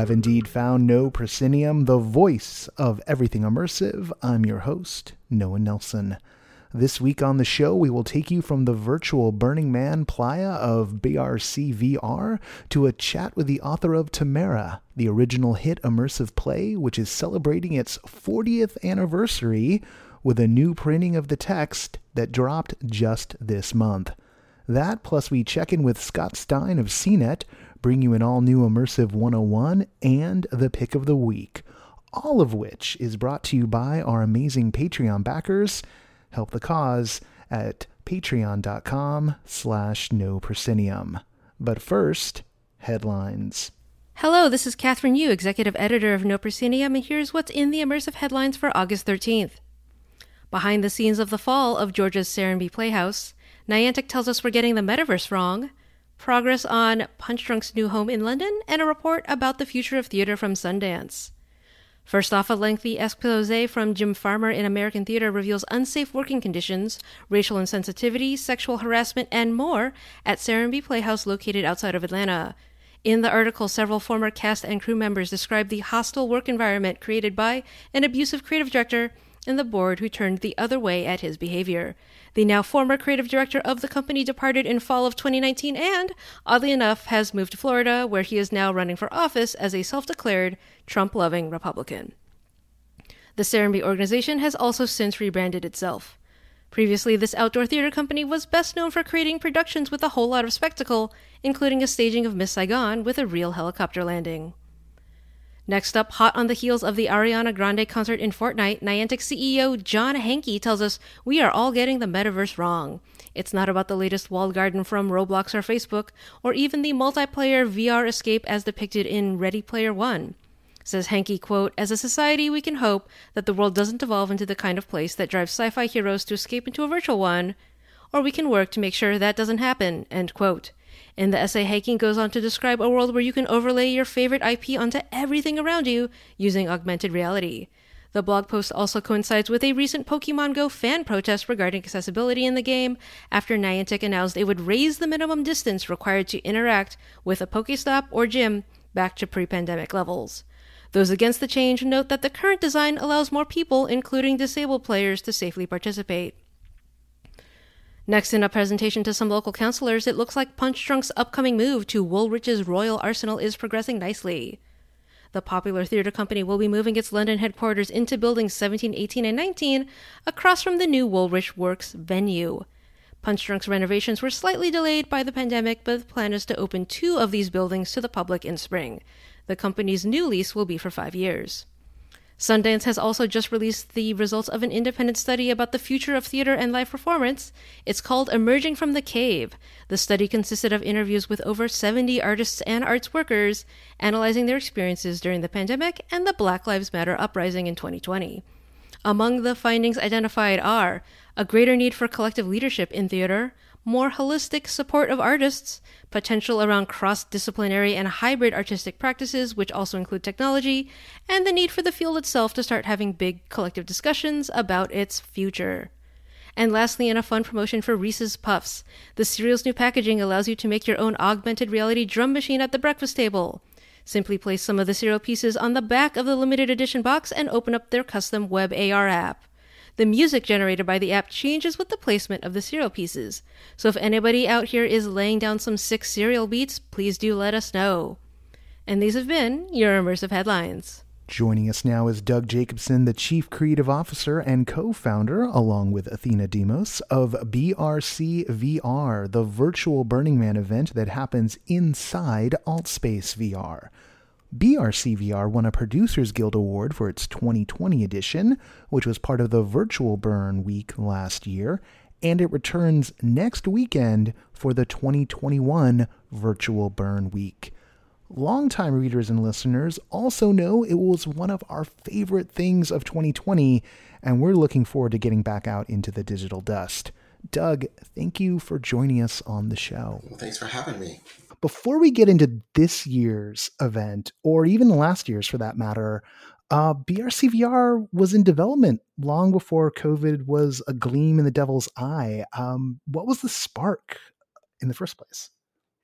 Have indeed found No Proscenium, the voice of everything immersive. I'm your host, Noah Nelson. This week on the show, we will take you from the virtual Burning Man playa of BRCVR to a chat with the author of Tamara, the original hit immersive play, which is celebrating its 40th anniversary with a new printing of the text that dropped just this month. That, plus we check in with Scott Stein of CNET, bring you an all new Immersive 101 and the pick of the week. All of which is brought to you by our amazing Patreon backers. Help the cause at patreon.com slash no proscenium. But first, headlines. Hello, this is Kathryn Yu, executive editor of No Proscenium, and here's what's in the immersive headlines for August 13th. Behind the scenes of the fall of Georgia's Serenbe Playhouse, Niantic tells us we're getting the metaverse wrong, progress on Punchdrunk's new home in London, and a report about the future of theater from Sundance. First off, a lengthy expose from Jim Farmer in American Theater reveals unsafe working conditions, racial insensitivity, sexual harassment, and more at Serenbe Playhouse located outside of Atlanta. In the article, several former cast and crew members describe the hostile work environment created by an abusive creative director and the board who turned the other way at his behavior. The now former creative director of the company departed in fall of 2019 and, oddly enough, has moved to Florida, where he is now running for office as a self declared Trump loving Republican. The Serenbe organization has also since rebranded itself. Previously, this outdoor theater company was best known for creating productions with a whole lot of spectacle, including a staging of Miss Saigon with a real helicopter landing. Next up, hot on the heels of the Ariana Grande concert in Fortnite, Niantic CEO John Hanke tells us we are all getting the metaverse wrong. It's not about the latest walled garden from Roblox or Facebook, or even the multiplayer VR escape as depicted in Ready Player One. Says Hanke, quote, As a society, we can hope that the world doesn't evolve into the kind of place that drives sci fi heroes to escape into a virtual one, or we can work to make sure that doesn't happen, end quote. In the essay, Hanke goes on to describe a world where you can overlay your favorite IP onto everything around you using augmented reality. The blog post also coincides with a recent Pokemon Go fan protest regarding accessibility in the game after Niantic announced it would raise the minimum distance required to interact with a Pokestop or gym back to pre pandemic levels. Those against the change note that the current design allows more people, including disabled players, to safely participate. Next, in a presentation to some local councilors, it looks like Punchdrunk's upcoming move to Woolwich's Royal Arsenal is progressing nicely. The popular theater company will be moving its London headquarters into buildings 17, 18, and 19 across from the new Woolwich Works venue. Punchdrunk's renovations were slightly delayed by the pandemic, but the plan is to open two of these buildings to the public in spring. The company's new lease will be for five years. Sundance has also just released the results of an independent study about the future of theater and live performance. It's called Emerging from the Cave. The study consisted of interviews with over 70 artists and arts workers, analyzing their experiences during the pandemic and the Black Lives Matter uprising in 2020. Among the findings identified are a greater need for collective leadership in theater, more holistic support of artists, potential around cross disciplinary and hybrid artistic practices, which also include technology, and the need for the field itself to start having big collective discussions about its future. And lastly, in a fun promotion for Reese's Puffs, the cereal's new packaging allows you to make your own augmented reality drum machine at the breakfast table. Simply place some of the cereal pieces on the back of the limited edition box and open up their custom web AR app. The music generated by the app changes with the placement of the cereal pieces. So if anybody out here is laying down some sick cereal beats, please do let us know. And these have been your immersive headlines. Joining us now is Doug Jacobson, the Chief Creative Officer and co founder, along with Athena Demos, of BRC VR, the virtual Burning Man event that happens inside Altspace VR. BRCVR won a Producers Guild Award for its 2020 edition, which was part of the Virtual Burn Week last year, and it returns next weekend for the 2021 Virtual Burn Week. Longtime readers and listeners also know it was one of our favorite things of 2020, and we're looking forward to getting back out into the digital dust. Doug, thank you for joining us on the show. Well, thanks for having me. Before we get into this year's event, or even last year's for that matter, uh, BRCVR was in development long before COVID was a gleam in the devil's eye. Um, what was the spark in the first place?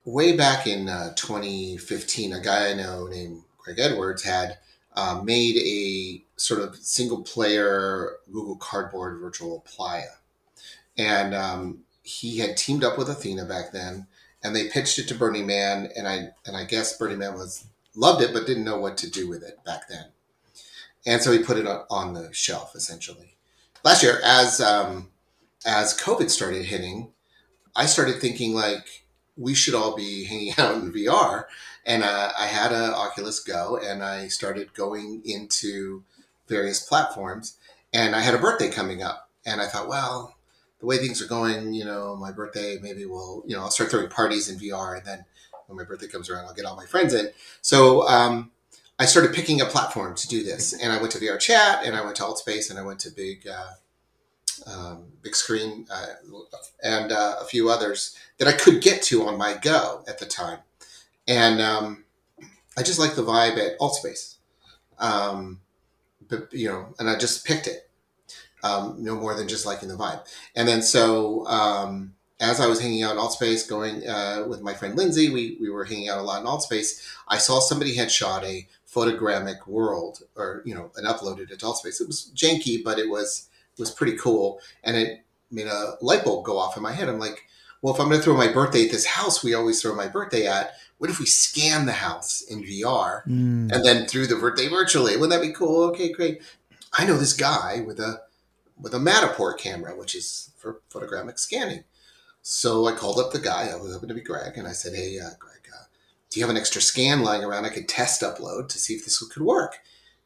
Way back in uh, 2015, a guy I know named Greg Edwards had uh, made a sort of single player Google Cardboard virtual playa. And um, he had teamed up with Athena back then, and they pitched it to Burning Man, and I and I guess Burning Man was loved it, but didn't know what to do with it back then and so he put it on the shelf essentially. Last year, as um, as COVID started hitting, I started thinking like we should all be hanging out in VR, and uh, I had an Oculus Go, and I started going into various platforms, and I had a birthday coming up, and I thought, well, the way things are going, you know, my birthday maybe we'll, you know, I'll start throwing parties in VR, and then when my birthday comes around, I'll get all my friends in. So um, I started picking a platform to do this, and I went to VR Chat, and I went to Altspace, and I went to Big uh, um, Big Screen, uh, and uh, a few others that I could get to on my Go at the time, and um, I just like the vibe at Altspace, um, but you know, and I just picked it, um, no more than just liking the vibe, and then so um, as I was hanging out in Altspace, going uh, with my friend Lindsay, we, we were hanging out a lot in Altspace. I saw somebody had shot a photogrammic world, or you know, and uploaded it to Altspace. It was janky, but it was was pretty cool, and it made a light bulb go off in my head. I'm like, well, if I'm going to throw my birthday at this house we always throw my birthday at, what if we scan the house in VR mm. and then through the birthday virtually? Wouldn't that be cool? Okay, great. I know this guy with a with a Matterport camera, which is for photogrammic scanning. So I called up the guy. Was hoping to be Greg, and I said, "Hey, uh, Greg, uh, do you have an extra scan lying around I could test upload to see if this could work?"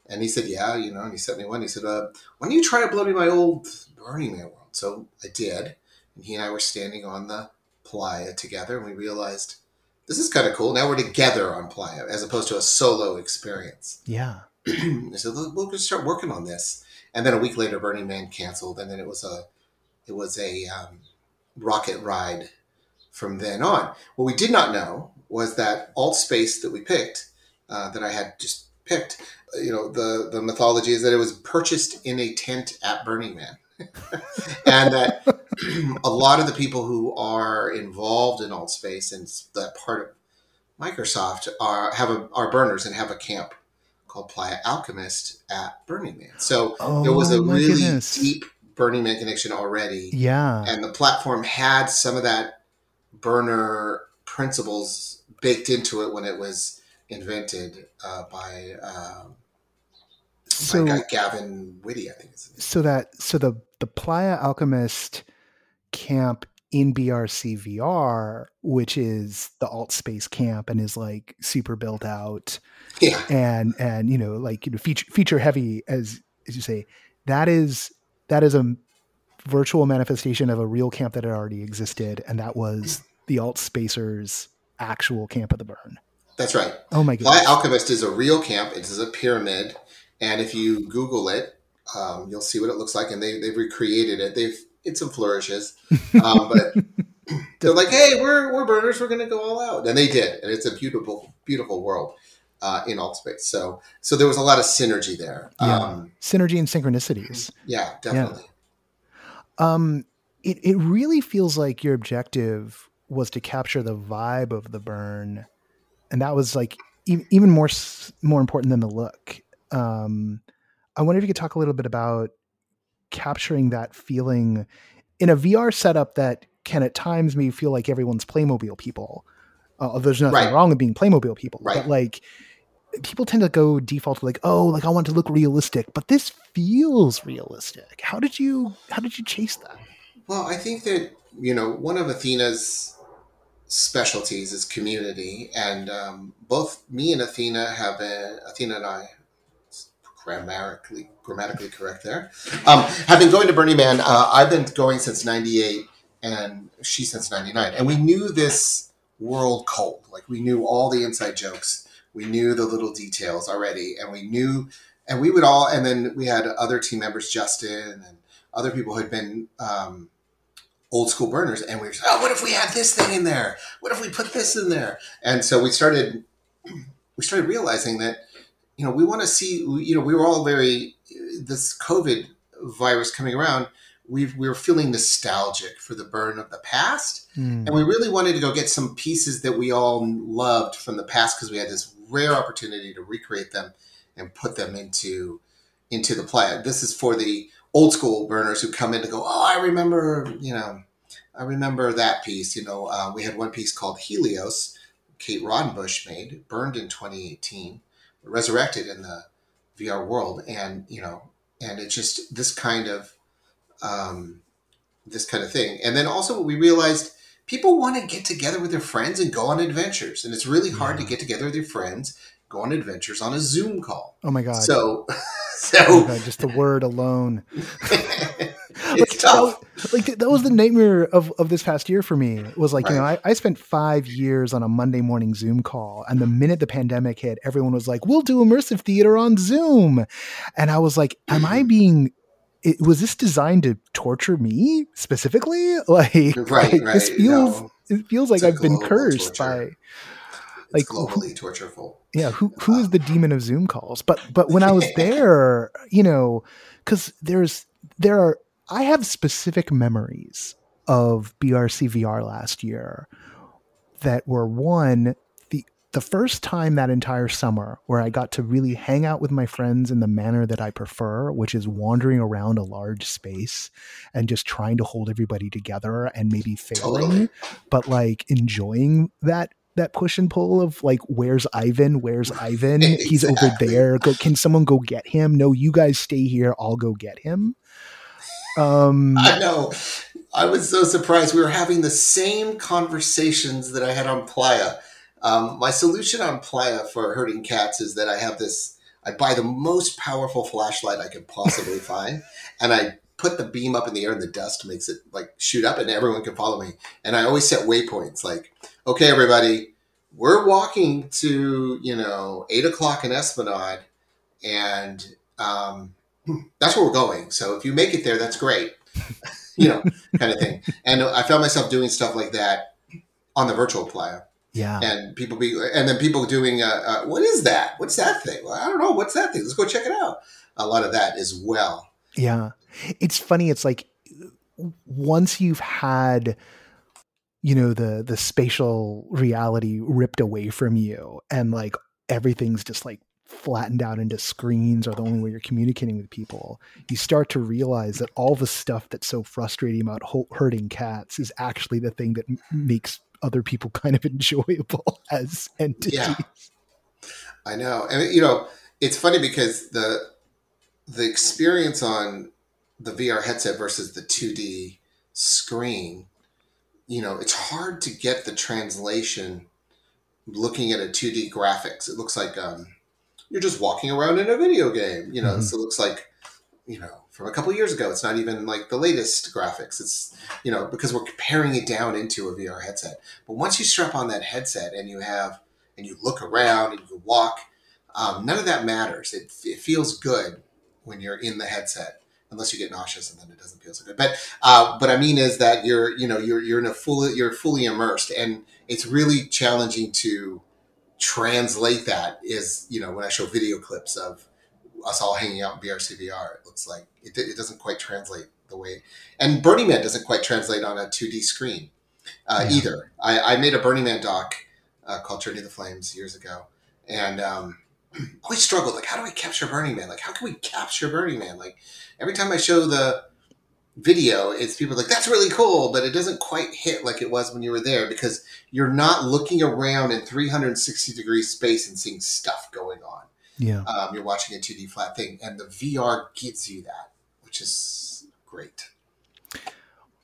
And he said, "Yeah, you know." And he sent me one. He said, uh, "Why don't you try uploading my old Burning Man world?" So I did, and he and I were standing on the Playa together, and we realized this is kind of cool. Now we're together on Playa as opposed to a solo experience. Yeah. so we'll just start working on this. And then a week later, Burning Man canceled, and then it was a it was a um, rocket ride from then on. What we did not know was that alt space that we picked, uh, that I had just picked, you know, the, the mythology is that it was purchased in a tent at Burning Man. and that a lot of the people who are involved in alt space and that part of Microsoft are have a, are burners and have a camp called Playa Alchemist at Burning Man. So oh, there was a really goodness. deep Burning Man connection already. Yeah. And the platform had some of that burner principles baked into it when it was invented uh, by, uh, so, by Gavin Whitty, I think. So that so the the Playa Alchemist camp in BRCVR, which is the alt space camp and is like super built out, yeah, and and you know like you know feature feature heavy as as you say, that is that is a virtual manifestation of a real camp that had already existed, and that was the Altspacers' actual camp of the burn. That's right. Oh my god! Alchemist is a real camp. It is a pyramid, and if you Google it, um, you'll see what it looks like. And they they've recreated it. They've it's some flourishes, um, but they're like, hey, we're we're burners. We're going to go all out, and they did, and it's a beautiful beautiful world. Uh, in Altspace, so so there was a lot of synergy there. Yeah, um, synergy and synchronicities. Yeah, definitely. Yeah. Um, it it really feels like your objective was to capture the vibe of the burn, and that was like e- even more more important than the look. Um, I wonder if you could talk a little bit about capturing that feeling in a VR setup that can at times maybe feel like everyone's Playmobil people. Uh, there's nothing right. wrong with being Playmobil people, right. but like people tend to go default to like, oh, like I want to look realistic, but this feels realistic. How did you how did you chase that? Well, I think that you know one of Athena's specialties is community, and um, both me and Athena have been Athena and I grammatically grammatically correct there. Um, have been going to Burning Man. Uh, I've been going since '98, and she since '99, and we knew this world cold. Like we knew all the inside jokes we knew the little details already, and we knew, and we would all, and then we had other team members, Justin and other people who had been um, old school burners, and we were, like, oh, what if we had this thing in there? What if we put this in there? And so we started, we started realizing that, you know, we want to see, you know, we were all very this COVID virus coming around we we were feeling nostalgic for the burn of the past, mm. and we really wanted to go get some pieces that we all loved from the past because we had this rare opportunity to recreate them and put them into into the play. This is for the old school burners who come in to go, oh, I remember, you know, I remember that piece. You know, uh, we had one piece called Helios, Kate Raudenbush made, burned in 2018, resurrected in the VR world, and you know, and it's just this kind of um, this kind of thing. And then also we realized people want to get together with their friends and go on adventures, and it's really hard yeah. to get together with your friends, go on adventures on a Zoom call. Oh my god! So, so oh god, just the word alone. it's like, tough. That, like that was the nightmare of, of this past year for me. It was like, right. you know, I, I spent five years on a Monday morning Zoom call. And the minute the pandemic hit, everyone was like, we'll do immersive theater on Zoom. And I was like, am I being it, was this designed to torture me specifically? Like, right, like right. this feels no. it feels like I've been cursed torture. by like globally who, tortureful. Yeah, who who is the demon of Zoom calls? But but when I was there, you know, because there's there are I have specific memories of BRCVR last year that were one the first time that entire summer where I got to really hang out with my friends in the manner that I prefer, which is wandering around a large space and just trying to hold everybody together and maybe failing, totally. but like enjoying that that push and pull of like where's Ivan? Where's Ivan? exactly. He's over there. Go, can someone go get him? No, you guys stay here. I'll go get him. Um, I know. I was so surprised. We were having the same conversations that I had on Playa um, my solution on Playa for herding cats is that I have this. I buy the most powerful flashlight I could possibly find, and I put the beam up in the air, and the dust makes it like shoot up, and everyone can follow me. And I always set waypoints, like, okay, everybody, we're walking to you know eight o'clock in Esplanade, and um, that's where we're going. So if you make it there, that's great. you know, kind of thing. And I found myself doing stuff like that on the virtual playa yeah. And people be, and then people doing, uh, uh, what is that? What's that thing? Well, I don't know. What's that thing? Let's go check it out. A lot of that as well. Yeah. It's funny. It's like once you've had, you know, the, the spatial reality ripped away from you and like everything's just like flattened out into screens are the only way you're communicating with people, you start to realize that all the stuff that's so frustrating about hurting cats is actually the thing that m- makes other people kind of enjoyable as entities. Yeah. I know. And you know, it's funny because the the experience on the VR headset versus the 2D screen, you know, it's hard to get the translation looking at a 2D graphics. It looks like um, you're just walking around in a video game. You know, mm-hmm. so it looks like, you know, from a couple years ago. It's not even like the latest graphics. It's you know because we're paring it down into a VR headset. But once you strap on that headset and you have and you look around and you walk, um, none of that matters. It, it feels good when you're in the headset unless you get nauseous and then it doesn't feel so good. But uh, but I mean is that you're you know you're you're in a fully you're fully immersed and it's really challenging to translate that is you know when I show video clips of us all hanging out in BRCVR. It looks like it, it doesn't quite translate the way, and Burning Man doesn't quite translate on a 2D screen uh, yeah. either. I, I, made a Burning Man doc uh, called Journey of the Flames years ago, and um, always struggled like, how do I capture Burning Man? Like, how can we capture Burning Man? Like, every time I show the video, it's people like, that's really cool, but it doesn't quite hit like it was when you were there because you're not looking around in 360 degree space and seeing stuff going on. Yeah. Um, you're watching a 2D flat thing, and the VR gives you that, which is great.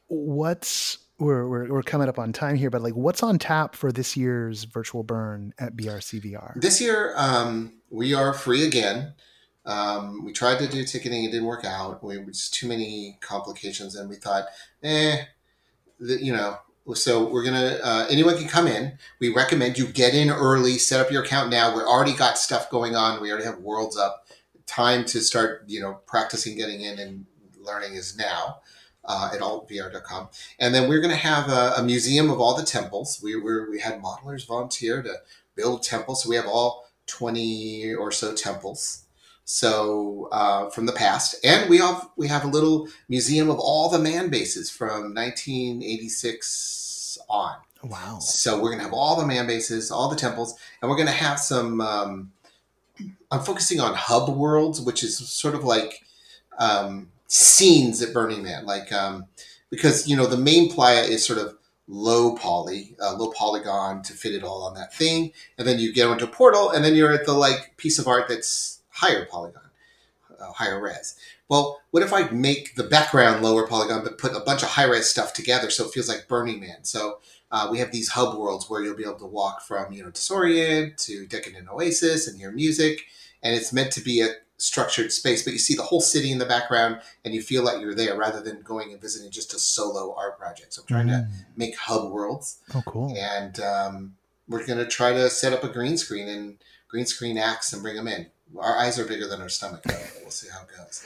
What's we're, we're, we're coming up on time here, but like, what's on tap for this year's virtual burn at BRCVR? This year, um, we are free again. Um, we tried to do ticketing, it didn't work out. We just too many complications, and we thought, eh, the, you know, So we're gonna uh, anyone can come in. We recommend you get in early, set up your account now. We already got stuff going on. We already have worlds up. Time to start, you know, practicing getting in and learning is now. Uh, at altvr.com. And then we're to have a, a, museum of all the temples. We were, we had modelers volunteer to build temples. So we have all 20 or so temples. So uh, from the past, and we have we have a little museum of all the man bases from 1986 on. Wow! So we're gonna have all the man bases, all the temples, and we're gonna have some. Um, I'm focusing on hub worlds, which is sort of like um, scenes at Burning Man, like um, because you know the main playa is sort of low poly, uh, low polygon to fit it all on that thing, and then you get into a portal, and then you're at the like piece of art that's higher polygon, uh, higher res. Well, what if I make the background lower polygon, but put a bunch of high res stuff together so it feels like Burning Man? So uh, we have these hub worlds where you'll be able to walk from you know Disorient to Decadent Oasis and hear music, and it's meant to be a structured space, but you see the whole city in the background and you feel like you're there rather than going and visiting just a solo art project. So I'm trying mm. to make hub worlds. Oh, cool. And um, we're going to try to set up a green screen and green screen acts and bring them in. Our eyes are bigger than our stomach, though. we'll see how it goes.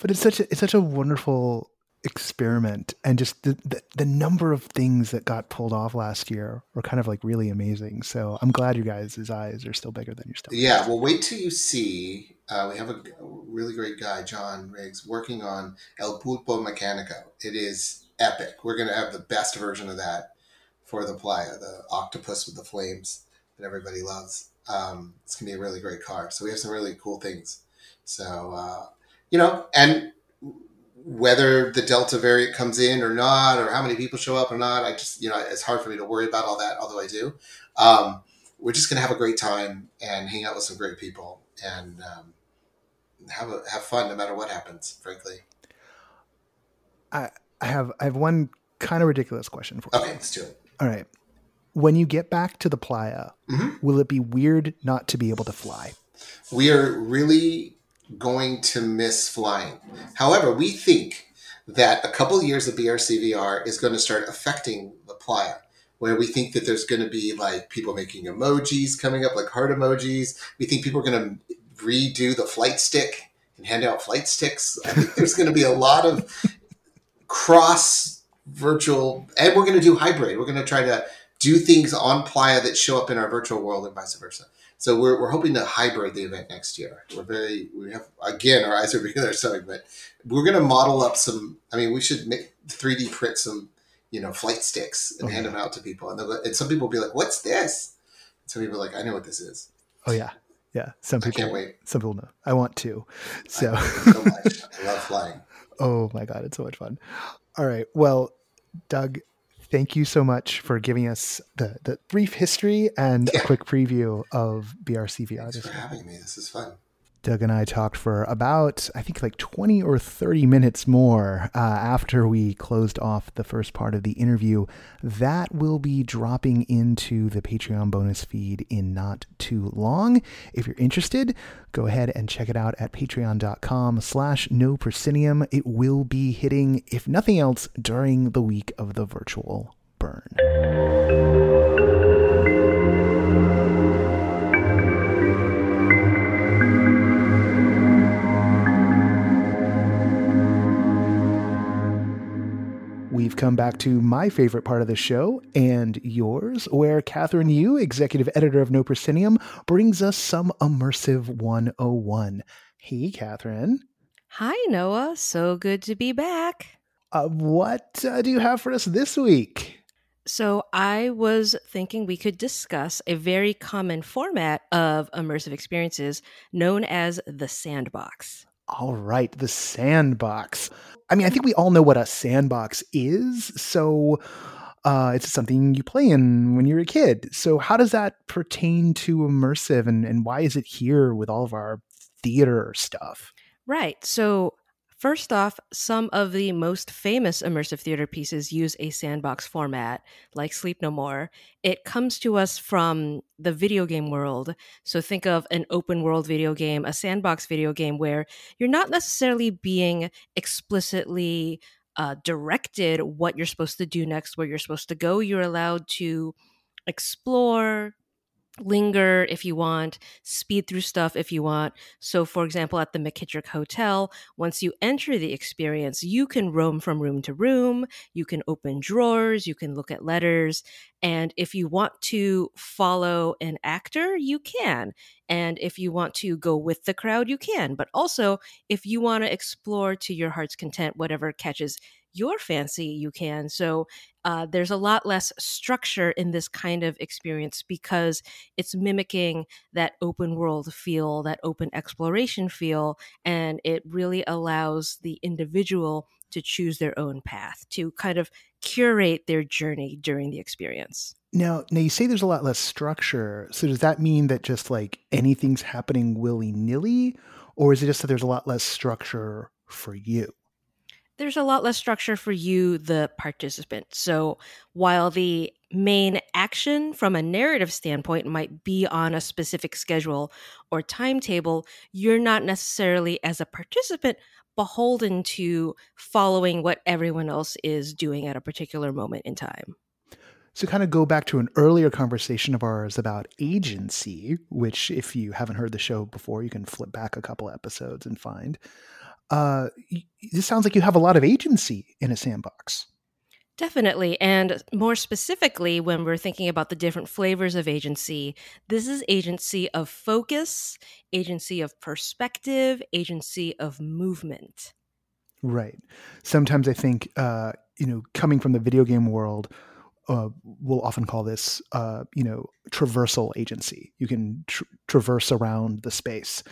But it's such a, it's such a wonderful experiment and just the, the, the number of things that got pulled off last year were kind of like really amazing. So i'm glad you guys' eyes are still bigger than your stomach. Yeah well wait till you see uh, we have a really great guy john riggs working on el pulpo mecanico it is epic. We're going to have the best version of that for the playa the octopus with the flames that everybody loves um, it's going to be a really great car so we have some really cool things so uh, you know and whether the Delta variant comes in or not, or how many people show up or not, I just, you know, it's hard for me to worry about all that, although I do. Um, we're just going to have a great time and hang out with some great people and um, have a, have fun no matter what happens, frankly. I, I have I have one kind of ridiculous question for you. Okay, let's do it. All right. When you get back to the playa, mm-hmm. will it be weird not to be able to fly? We are really going to miss flying. However, we think that a couple of years of BRCVR is going to start affecting the playa, where we think that there's going to be like people making emojis coming up, like heart emojis. We think people are going to redo the flight stick and hand out flight sticks. I think there's going to be a lot of cross virtual, and we're going to do hybrid. We're going to try to do things on Playa that show up in our virtual world and vice versa. So we're, we're hoping to hybrid the event next year. We're very we have again our eyes are bigger than stomach, but we're going to model up some. I mean, we should make 3D print some you know flight sticks and hand them out to people, and, and some people will be like, "What's this?" some people are like, "I know what this is." Oh yeah, yeah. Some people can't wait. Some people know. I want to. So, so much. I love flying. Oh my god, it's so much fun. All right. Well, Doug, thank you so much for giving us the, the brief history and yeah. a quick preview of BRCVR. Thanks for having me. This is fun. Doug and I talked for about, I think, like 20 or 30 minutes more uh, after we closed off the first part of the interview. That will be dropping into the Patreon bonus feed in not too long. If you're interested, go ahead and check it out at patreon.com slash no proscenium. It will be hitting, if nothing else, during the week of the virtual burn. We've come back to my favorite part of the show and yours, where Kathryn Yu, executive editor of No Proscenium, brings us some immersive 101. Hey, Kathryn. Hi, Noah. So good to be back. Uh, what uh, do you have for us this week? So, I was thinking we could discuss a very common format of immersive experiences known as the sandbox. All right, the sandbox. I mean, I think we all know what a sandbox is. So uh, it's something you play in when you're a kid. So how does that pertain to immersive and, and why is it here with all of our theater stuff? Right. So First off, some of the most famous immersive theater pieces use a sandbox format, like Sleep No More. It comes to us from the video game world. So think of an open world video game, a sandbox video game where you're not necessarily being explicitly uh, directed what you're supposed to do next, where you're supposed to go. You're allowed to explore, linger if you want, speed through stuff if you want. So, for example, at the McKittrick Hotel, once you enter the experience, you can roam from room to room, you can open drawers, you can look at letters. And if you want to follow an actor, you can. And if you want to go with the crowd, you can. But also, if you want to explore to your heart's content whatever catches your fancy, you can. So uh, there's a lot less structure in this kind of experience because it's mimicking that open world feel, that open exploration feel, and it really allows the individual to choose their own path, to kind of curate their journey during the experience. Now, now you say there's a lot less structure. So does that mean that just like anything's happening willy nilly, or is it just that there's a lot less structure for you? There's a lot less structure for you, the participant. So while the main action from a narrative standpoint might be on a specific schedule or timetable, you're not necessarily, as a participant, beholden to following what everyone else is doing at a particular moment in time. So, kind of go back to an earlier conversation of ours about agency, which, if you haven't heard the show before, you can flip back a couple episodes and find uh, this sounds like you have a lot of agency in a sandbox. Definitely. And more specifically, when we're thinking about the different flavors of agency, this is agency of focus, agency of perspective, agency of movement. Right. Sometimes I think, uh, you know, coming from the video game world, uh, we'll often call this, uh, you know, traversal agency. You can tr- traverse around the space,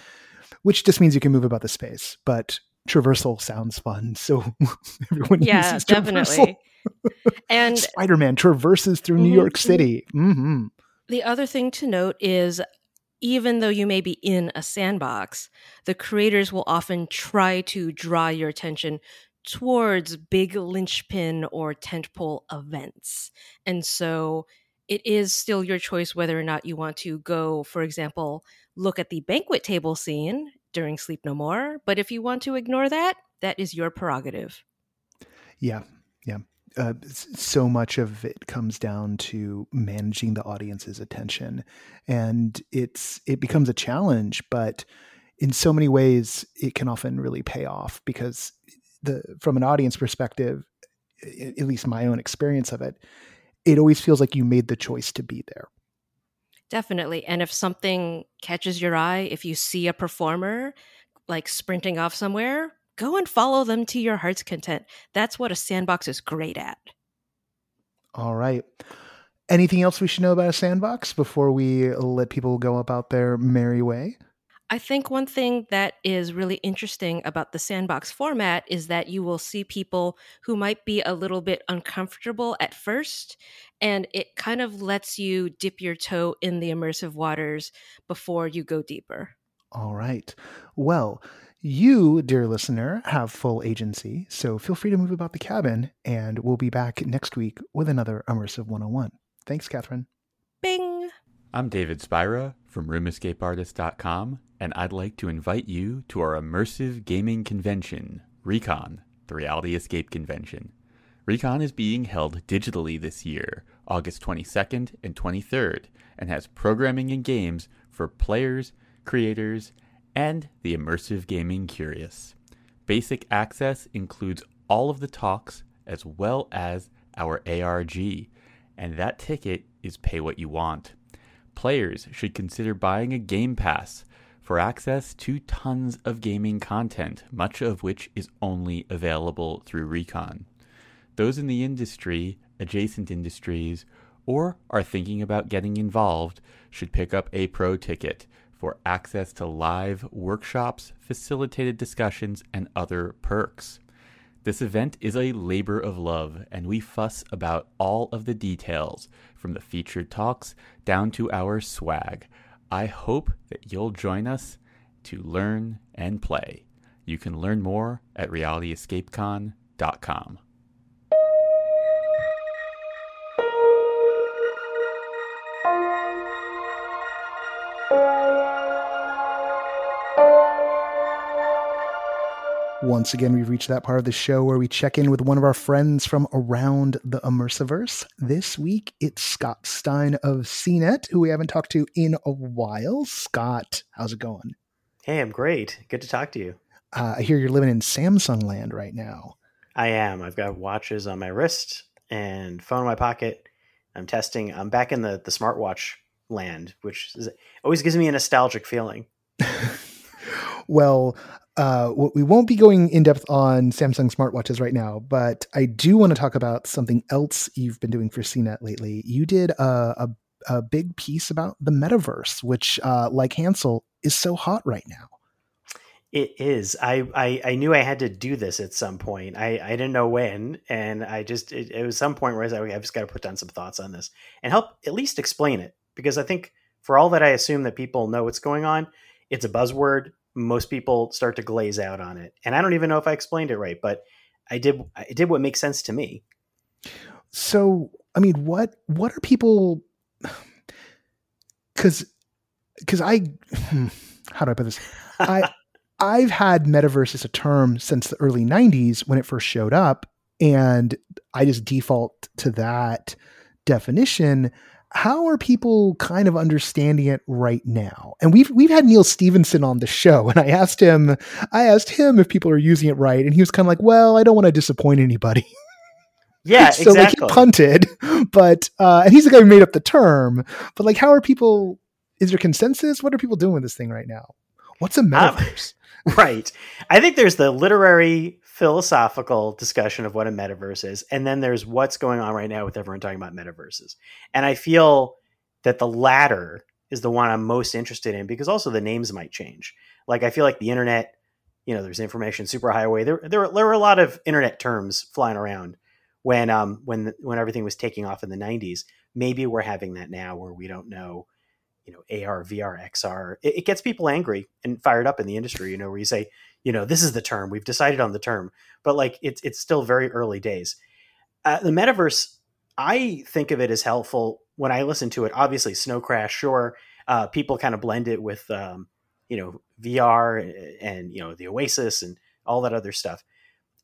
which just means you can move about the space. But traversal sounds fun. So everyone yeah, uses definitely. and Spider Man traverses through mm-hmm, New York City. Mm-hmm. The other thing to note is even though you may be in a sandbox, the creators will often try to draw your attention towards big linchpin or tentpole events. And so it is still your choice whether or not you want to go, for example, look at the banquet table scene during Sleep No More. But if you want to ignore that, that is your prerogative. Yeah, yeah. Uh, so much of it comes down to managing the audience's attention, and it's it becomes a challenge. But in so many ways, it can often really pay off because the from an audience perspective, at least my own experience of it, it always feels like you made the choice to be there. Definitely. And if something catches your eye, if you see a performer like sprinting off somewhere, go and follow them to your heart's content. That's what a sandbox is great at. All right. Anything else we should know about a sandbox before we let people go about their merry way? I think one thing that is really interesting about the sandbox format is that you will see people who might be a little bit uncomfortable at first, and it kind of lets you dip your toe in the immersive waters before you go deeper. All right. Well, you, dear listener, have full agency, so feel free to move about the cabin, and we'll be back next week with another Immersive 101. Thanks, Kathryn. I'm David Spira from RoomEscapeArtist.com, and I'd like to invite you to our immersive gaming convention, Recon, the Reality Escape Convention. Recon is being held digitally this year, August 22nd and 23rd, and has programming and games for players, creators, and the immersive gaming curious. Basic access includes all of the talks as well as our ARG, and that ticket is pay what you want players should consider buying a Game Pass for access to tons of gaming content, much of which is only available through Recon. Those in the industry, adjacent industries, or are thinking about getting involved should pick up a pro ticket for access to live workshops, facilitated discussions, and other perks. This event is a labor of love, and we fuss about all of the details, from the featured talks down to our swag. I hope that you'll join us to learn and play. You can learn more at realityescapecon.com. Once again, we've reached that part of the show where we check in with one of our friends from around the Immersiverse. This week, it's Scott Stein of CNET, who we haven't talked to in a while. Scott, how's it going? Hey, I'm great. Good to talk to you. Uh, I hear you're living in Samsung land right now. I am. I've got watches on my wrist and phone in my pocket. I'm testing. I'm back in the the smartwatch land, which is, always gives me a nostalgic feeling. well, uh, we won't be going in depth on Samsung smartwatches right now, but I do want to talk about something else you've been doing for CNET lately. You did a, a, a big piece about the metaverse, which, uh, like Hansel, is so hot right now. It is. I, I, I knew I had to do this at some point. I, I didn't know when, and I just it, it was some point where I was like, I've just got to put down some thoughts on this and help at least explain it because I think for all that I assume that people know what's going on, it's a buzzword most people start to glaze out on it. And I don't even know if I explained it right, but I did I did what makes sense to me. So, I mean, what what are people cuz cuz I hmm, how do I put this? I I've had metaverse as a term since the early 90s when it first showed up and I just default to that definition how are people kind of understanding it right now? And we've we've had Neal Stephenson on the show, and I asked him, I asked him if people are using it right, and he was kind of like, "Well, I don't want to disappoint anybody." Yeah, so exactly. like he punted, but uh, and he's the guy who made up the term. But like, how are people? Is there consensus? What are people doing with this thing right now? What's a um, metaverse? Um, right. I think there's the literary philosophical discussion of what a metaverse is, and then there's what's going on right now with everyone talking about metaverses. And I feel that the latter is the one I'm most interested in because also the names might change. Like I feel like the internet, you know, there's information superhighway. There, there, there were a lot of internet terms flying around when, um, when, when everything was taking off in the '90s. Maybe we're having that now where we don't know you know AR, VR, XR. It, it, gets people angry and fired up in the industry. You know, where you say, you know, this is the term we've decided on the term, but like it's it's still very early days. Uh, the metaverse, I think of it as helpful when I listen to it. Obviously, Snow Crash, sure, uh, people kind of blend it with um, you know VR and you know the Oasis and all that other stuff.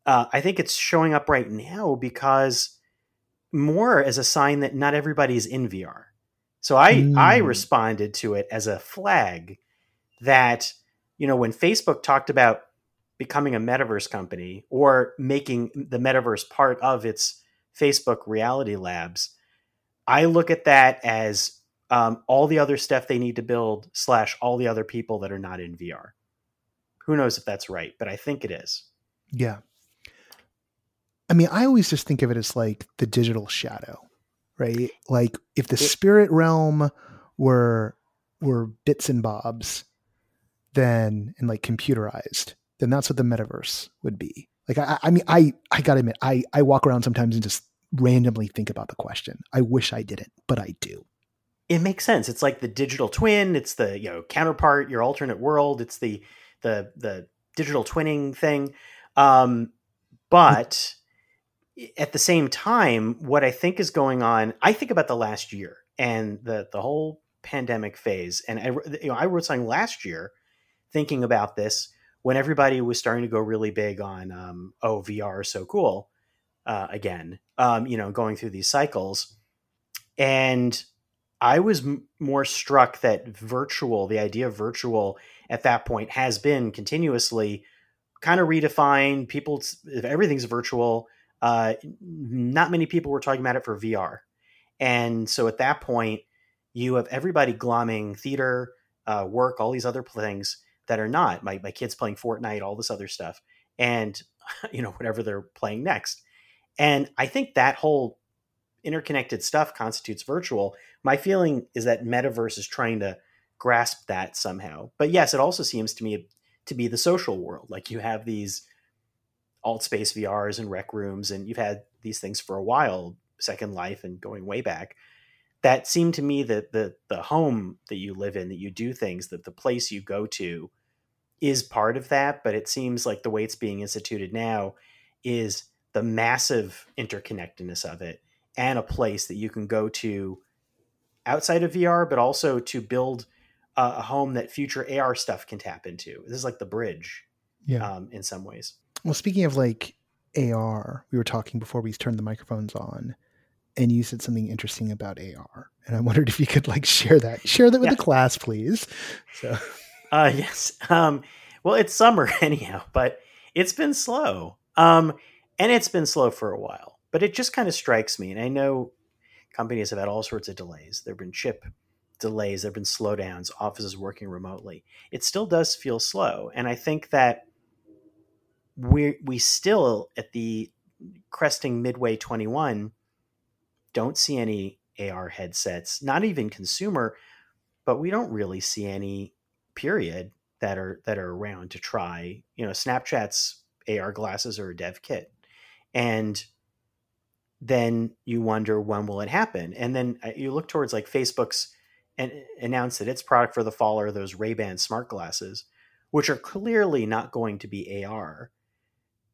Uh, I think it's showing up right now because more as a sign that not everybody's in VR so I mm. I responded to it as a flag that you know when Facebook talked about becoming a metaverse company or making the metaverse part of its Facebook reality labs, I look at that as um, all the other stuff they need to build slash all the other people that are not in VR. Who knows if that's right, but I think it is. Yeah. I mean, I always just think of it as like the digital shadow right? Like if the spirit realm were were bits and bobs, then and like computerized, then that's what the metaverse would be. Like I, I mean, I I gotta admit, I I walk around sometimes and just randomly think about the question. I wish I didn't, but I do. It makes sense. It's like the digital twin. It's the you know counterpart, your alternate world. It's the the the digital twinning thing. Um, but at the same time, what I think is going on, I think about the last year and the the whole pandemic phase, and I you know I wrote something last year thinking about this when everybody was starting to go really big on um, oh VR is so cool uh, again, um, you know, going through these cycles, and I was m- more struck that virtual, the idea of virtual at that point has been continuously kind of redefined. People, if everything's virtual uh, not many people were talking about it for VR. And so at that point, you have everybody glomming theater, uh, work, all these other things that are not. My, my kids playing Fortnite, all this other stuff, and you know whatever they're playing next. And I think that whole interconnected stuff constitutes virtual. My feeling is that metaverse is trying to grasp that somehow. But yes, it also seems to me to be the social world. Like you have these alt space VRs and rec rooms, and you've had these things for a while, Second Life and going way back. That seemed to me that the the home that you live in, that you do things, that the place you go to is part of that. But it seems like the way it's being instituted now is the massive interconnectedness of it and a place that you can go to outside of VR, but also to build a, home that future AR stuff can tap into. This is like the bridge, yeah. um, in some ways. Well, speaking of like AR, we were talking before we turned the microphones on, and you said something interesting about AR, and I wondered if you could like share that, share that with yeah. the class, please. So, uh, yes. Um, well, it's summer anyhow, but it's been slow. Um, and it's been slow for a while, but it just kind of strikes me, and I know companies have had all sorts of delays. There have been chip delays, there have been slowdowns, offices working remotely. It still does feel slow, and I think that we we still at the cresting midway 21 don't see any AR headsets, not even consumer, but we don't really see any period that are that are around to try. You know, Snapchat's AR glasses are a dev kit. And then you wonder when will it happen? And then uh, you look towards like Facebook's and announced that its product for the fall are those Ray-Ban smart glasses, which are clearly not going to be AR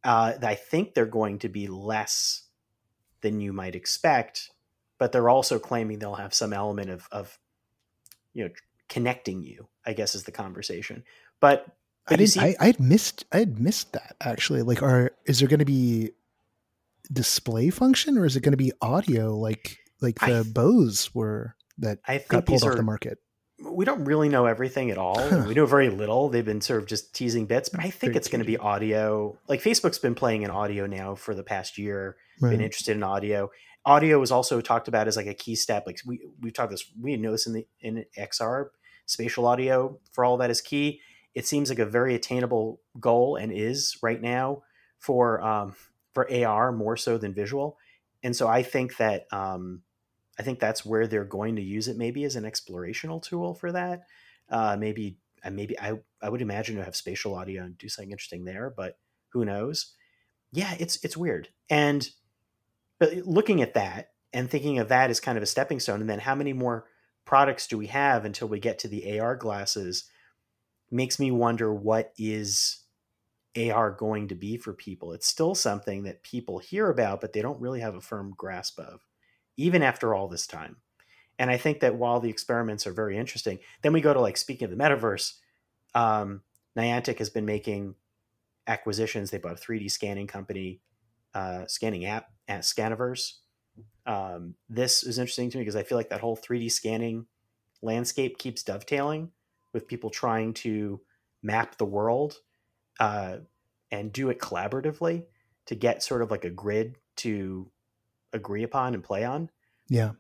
uh, I think they're going to be less than you might expect, but they're also claiming they'll have some element of, of you know, connecting you. I guess is the conversation. But, but I didn't. See, I, I had missed. I had missed that actually. Like, are is there going to be display function or is it going to be audio like like the I, Bose were that I think got pulled off are, the market? We don't really know everything at all. we know very little. They've been sort of just teasing bits, but I think it's going to be audio. Like Facebook's been playing in audio now for the past year. Right. Been interested in audio. Audio was also talked about as like a key step. Like we we've talked this. We know this in the in XR. Spatial audio for all that is key. It seems like a very attainable goal and is right now for um, for AR more so than visual. And so I think that um, I think that's where they're going to use it, maybe as an explorational tool for that. Uh, maybe, uh, maybe I, I would imagine to have spatial audio and do something interesting there, but who knows? Yeah, it's it's weird. And but looking at that and thinking of that as kind of a stepping stone, and then how many more products do we have until we get to the AR glasses? Makes me wonder what is AR going to be for people. It's still something that people hear about, but they don't really have a firm grasp of even after all this time. And I think that while the experiments are very interesting, then we go to like speaking of the metaverse, um, Niantic has been making acquisitions. They bought a 3D scanning company, uh, scanning app at Scaniverse. Um, this is interesting to me because I feel like that whole 3D scanning landscape keeps dovetailing with people trying to map the world uh, and do it collaboratively to get sort of like a grid to agree upon and play on. Yeah.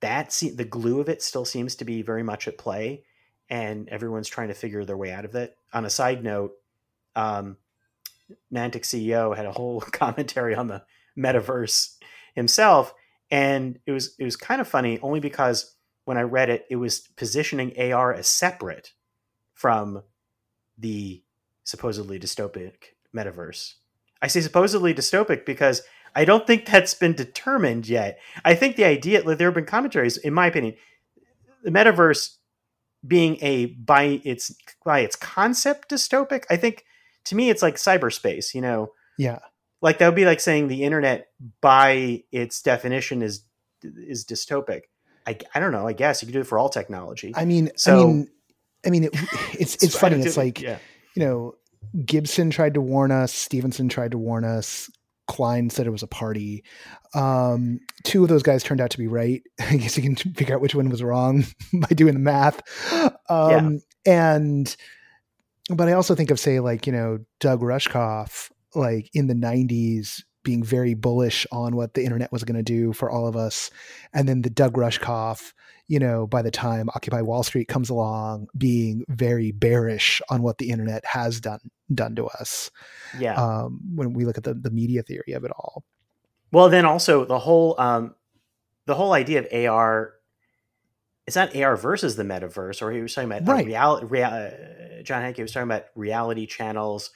That the glue of it still seems to be very much at play and everyone's trying to figure their way out of it. On a side note, um, Niantic CEO had a whole commentary on the metaverse himself, and it was it was kind of funny only because when I read it, it was positioning AR as separate from the supposedly dystopic metaverse. I say supposedly dystopic because I don't think that's been determined yet. I think the idea, like, there have been commentaries, in my opinion, the metaverse being a by its by its concept dystopic. I think to me, it's like cyberspace. You know, yeah, like that would be like saying the internet by its definition is is dystopic. I, I don't know. I guess you can do it for all technology. I mean, so I mean, I mean, it, it's it's funny. It's like yeah. you know, Gibson tried to warn us. Stephenson tried to warn us. Cline said it was a party. Um, two of those guys turned out to be right. I guess you can figure out which one was wrong by doing the math. Um, yeah. And, but I also think of, say, like, you know, Doug Rushkoff, like in the 90s, being very bullish on what the internet was going to do for all of us. And then the Doug Rushkoff, you know, by the time Occupy Wall Street comes along, being very bearish on what the internet has done done to us. Yeah. Um, when we look at the the media theory of it all. Well, then also the whole um, the whole idea of AR. It's not AR versus the metaverse, or he was talking about right. reality. Rea- uh, John Hanke was talking about reality channels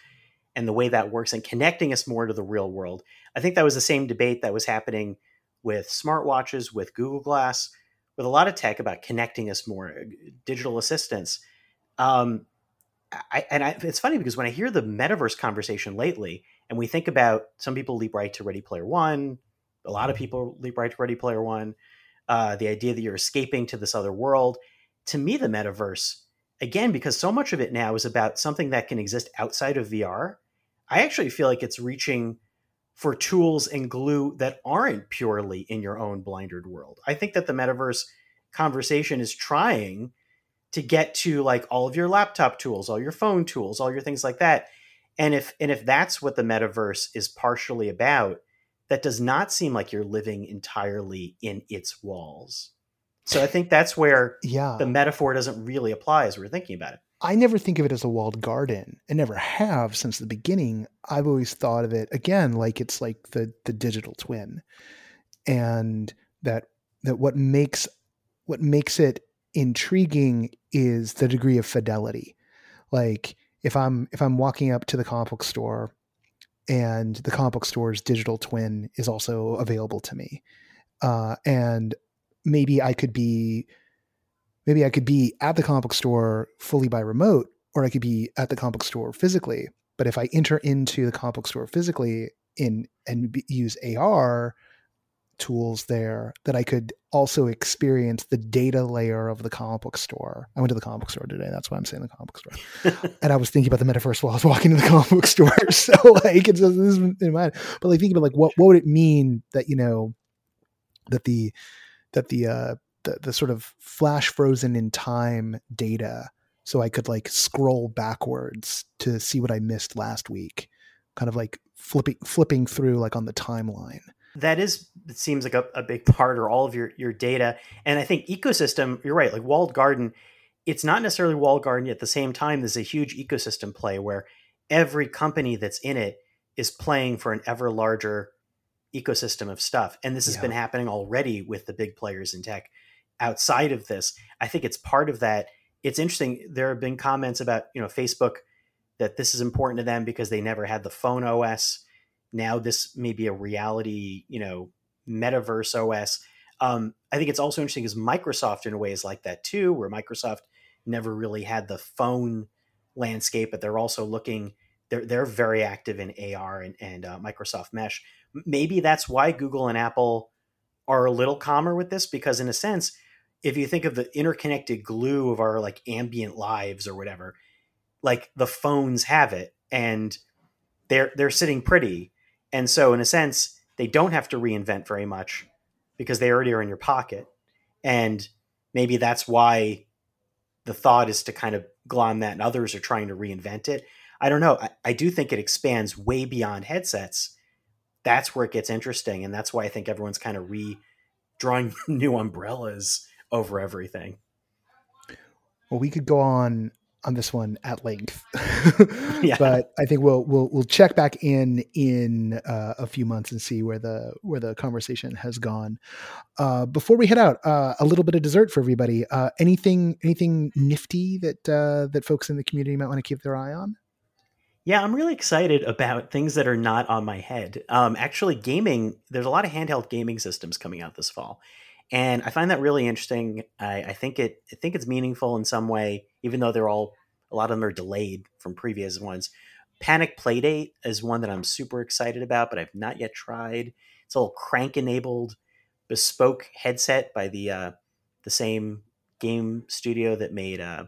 and the way that works and connecting us more to the real world. I think that was the same debate that was happening with smartwatches, with Google Glass, with a lot of tech about connecting us more, uh, digital assistants. Um, I, and I, it's funny because when I hear the metaverse conversation lately, and we think about some people leap right to Ready Player One, a lot of mm-hmm. people leap right to Ready Player One. Uh, the idea that you're escaping to this other world. To me, the metaverse, again, because so much of it now is about something that can exist outside of VR. I actually feel like it's reaching for tools and glue that aren't purely in your own blindered world. I think that the metaverse conversation is trying to get to like all of your laptop tools, all your phone tools, all your things like that. And if and if that's what the metaverse is partially about, that does not seem like you're living entirely in its walls. So I think that's where yeah. the metaphor doesn't really apply as we're thinking about it. I never think of it as a walled garden and never have since the beginning. I've always thought of it again like it's like the the digital twin. And that that what makes what makes it intriguing is the degree of fidelity. Like if I'm if I'm walking up to the comic book store and the comic book store's digital twin is also available to me. Uh, and maybe I could be maybe I could be at the comic book store fully by remote, or I could be at the comic book store physically. But if I enter into the comic book store physically in and be, use AR tools there, that I could also experience the data layer of the comic book store. I went to the comic book store today. That's why I'm saying the comic book store. and I was thinking about the metaverse while I was walking to the comic book store. so like it's just, this is in my mind. But like thinking about like what what would it mean that you know that the that the uh the, the sort of flash frozen in time data so I could like scroll backwards to see what I missed last week, kind of like flipping flipping through like on the timeline. That is, it seems like a, a big part, or all of your your data. And I think ecosystem. You're right. Like walled garden, it's not necessarily walled garden. Yet at the same time, there's a huge ecosystem play where every company that's in it is playing for an ever larger ecosystem of stuff. And this has Yeah. been happening already with the big players in tech. Outside of this, I think it's part of that. It's interesting. There have been comments about, you know, Facebook that this is important to them because they never had the phone OS. Now this may be a reality, you know, metaverse OS. Um, I think it's also interesting because Microsoft in ways like that too, where Microsoft never really had the phone landscape, but they're also looking. They're they're very active in AR and, and uh, Microsoft Mesh. Maybe that's why Google and Apple are a little calmer with this because, in a sense, if you think of the interconnected glue of our like ambient lives or whatever, like the phones have it and they're they're sitting pretty, and so in a sense they don't have to reinvent very much because they already are in your pocket, and maybe that's why the thought is to kind of glom that and others are trying to reinvent it. I don't know. I, I do think it expands way beyond headsets. That's where it gets interesting, and that's why I think everyone's kind of re drawing new umbrellas over everything. Well, we could go on on this one at length, Yeah. but I think we'll we'll we'll check back in in uh, a few months and see where the where the conversation has gone. Uh, before we head out, uh, a little bit of dessert for everybody. Uh, anything anything nifty that uh, that folks in the community might want to keep their eye on? Yeah, I'm really excited about things that are not on my head. Um, actually, gaming, there's a lot of handheld gaming systems coming out this fall. And I find that really interesting. I, I think it I think it's meaningful in some way, even though they're all a lot of them are delayed from previous ones. Panic Playdate is one that I'm super excited about, but I've not yet tried. It's a little crank enabled bespoke headset by the uh, the same game studio that made uh,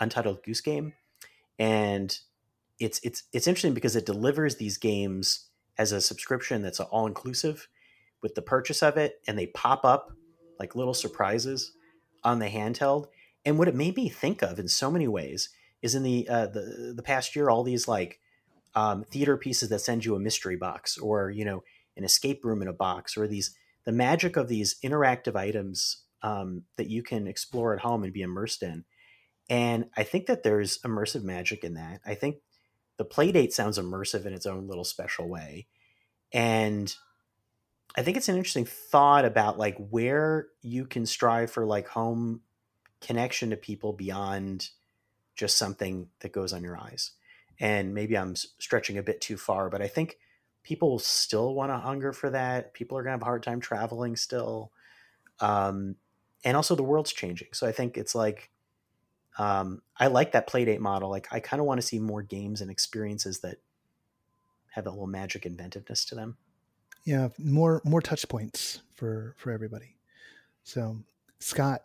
Untitled Goose Game, and it's it's it's interesting because it delivers these games as a subscription that's all inclusive with the purchase of it, and they pop up like little surprises on the handheld. And what it made me think of in so many ways is in the uh, the the past year, all these like um, theater pieces that send you a mystery box, or you know, an escape room in a box, or these the magic of these interactive items um, that you can explore at home and be immersed in. And I think that there's immersive magic in that. I think the Playdate sounds immersive in its own little special way, and I think it's an interesting thought about like where you can strive for like home connection to people beyond just something that goes on your eyes. And maybe I'm stretching a bit too far, but I think people will still want to hunger for that. People are going to have a hard time traveling still. Um, and also the world's changing. So I think it's like, um, I like that playdate model. Like I kind of want to see more games and experiences that have a little magic inventiveness to them. Yeah, more more touch points for for everybody. So, Scott,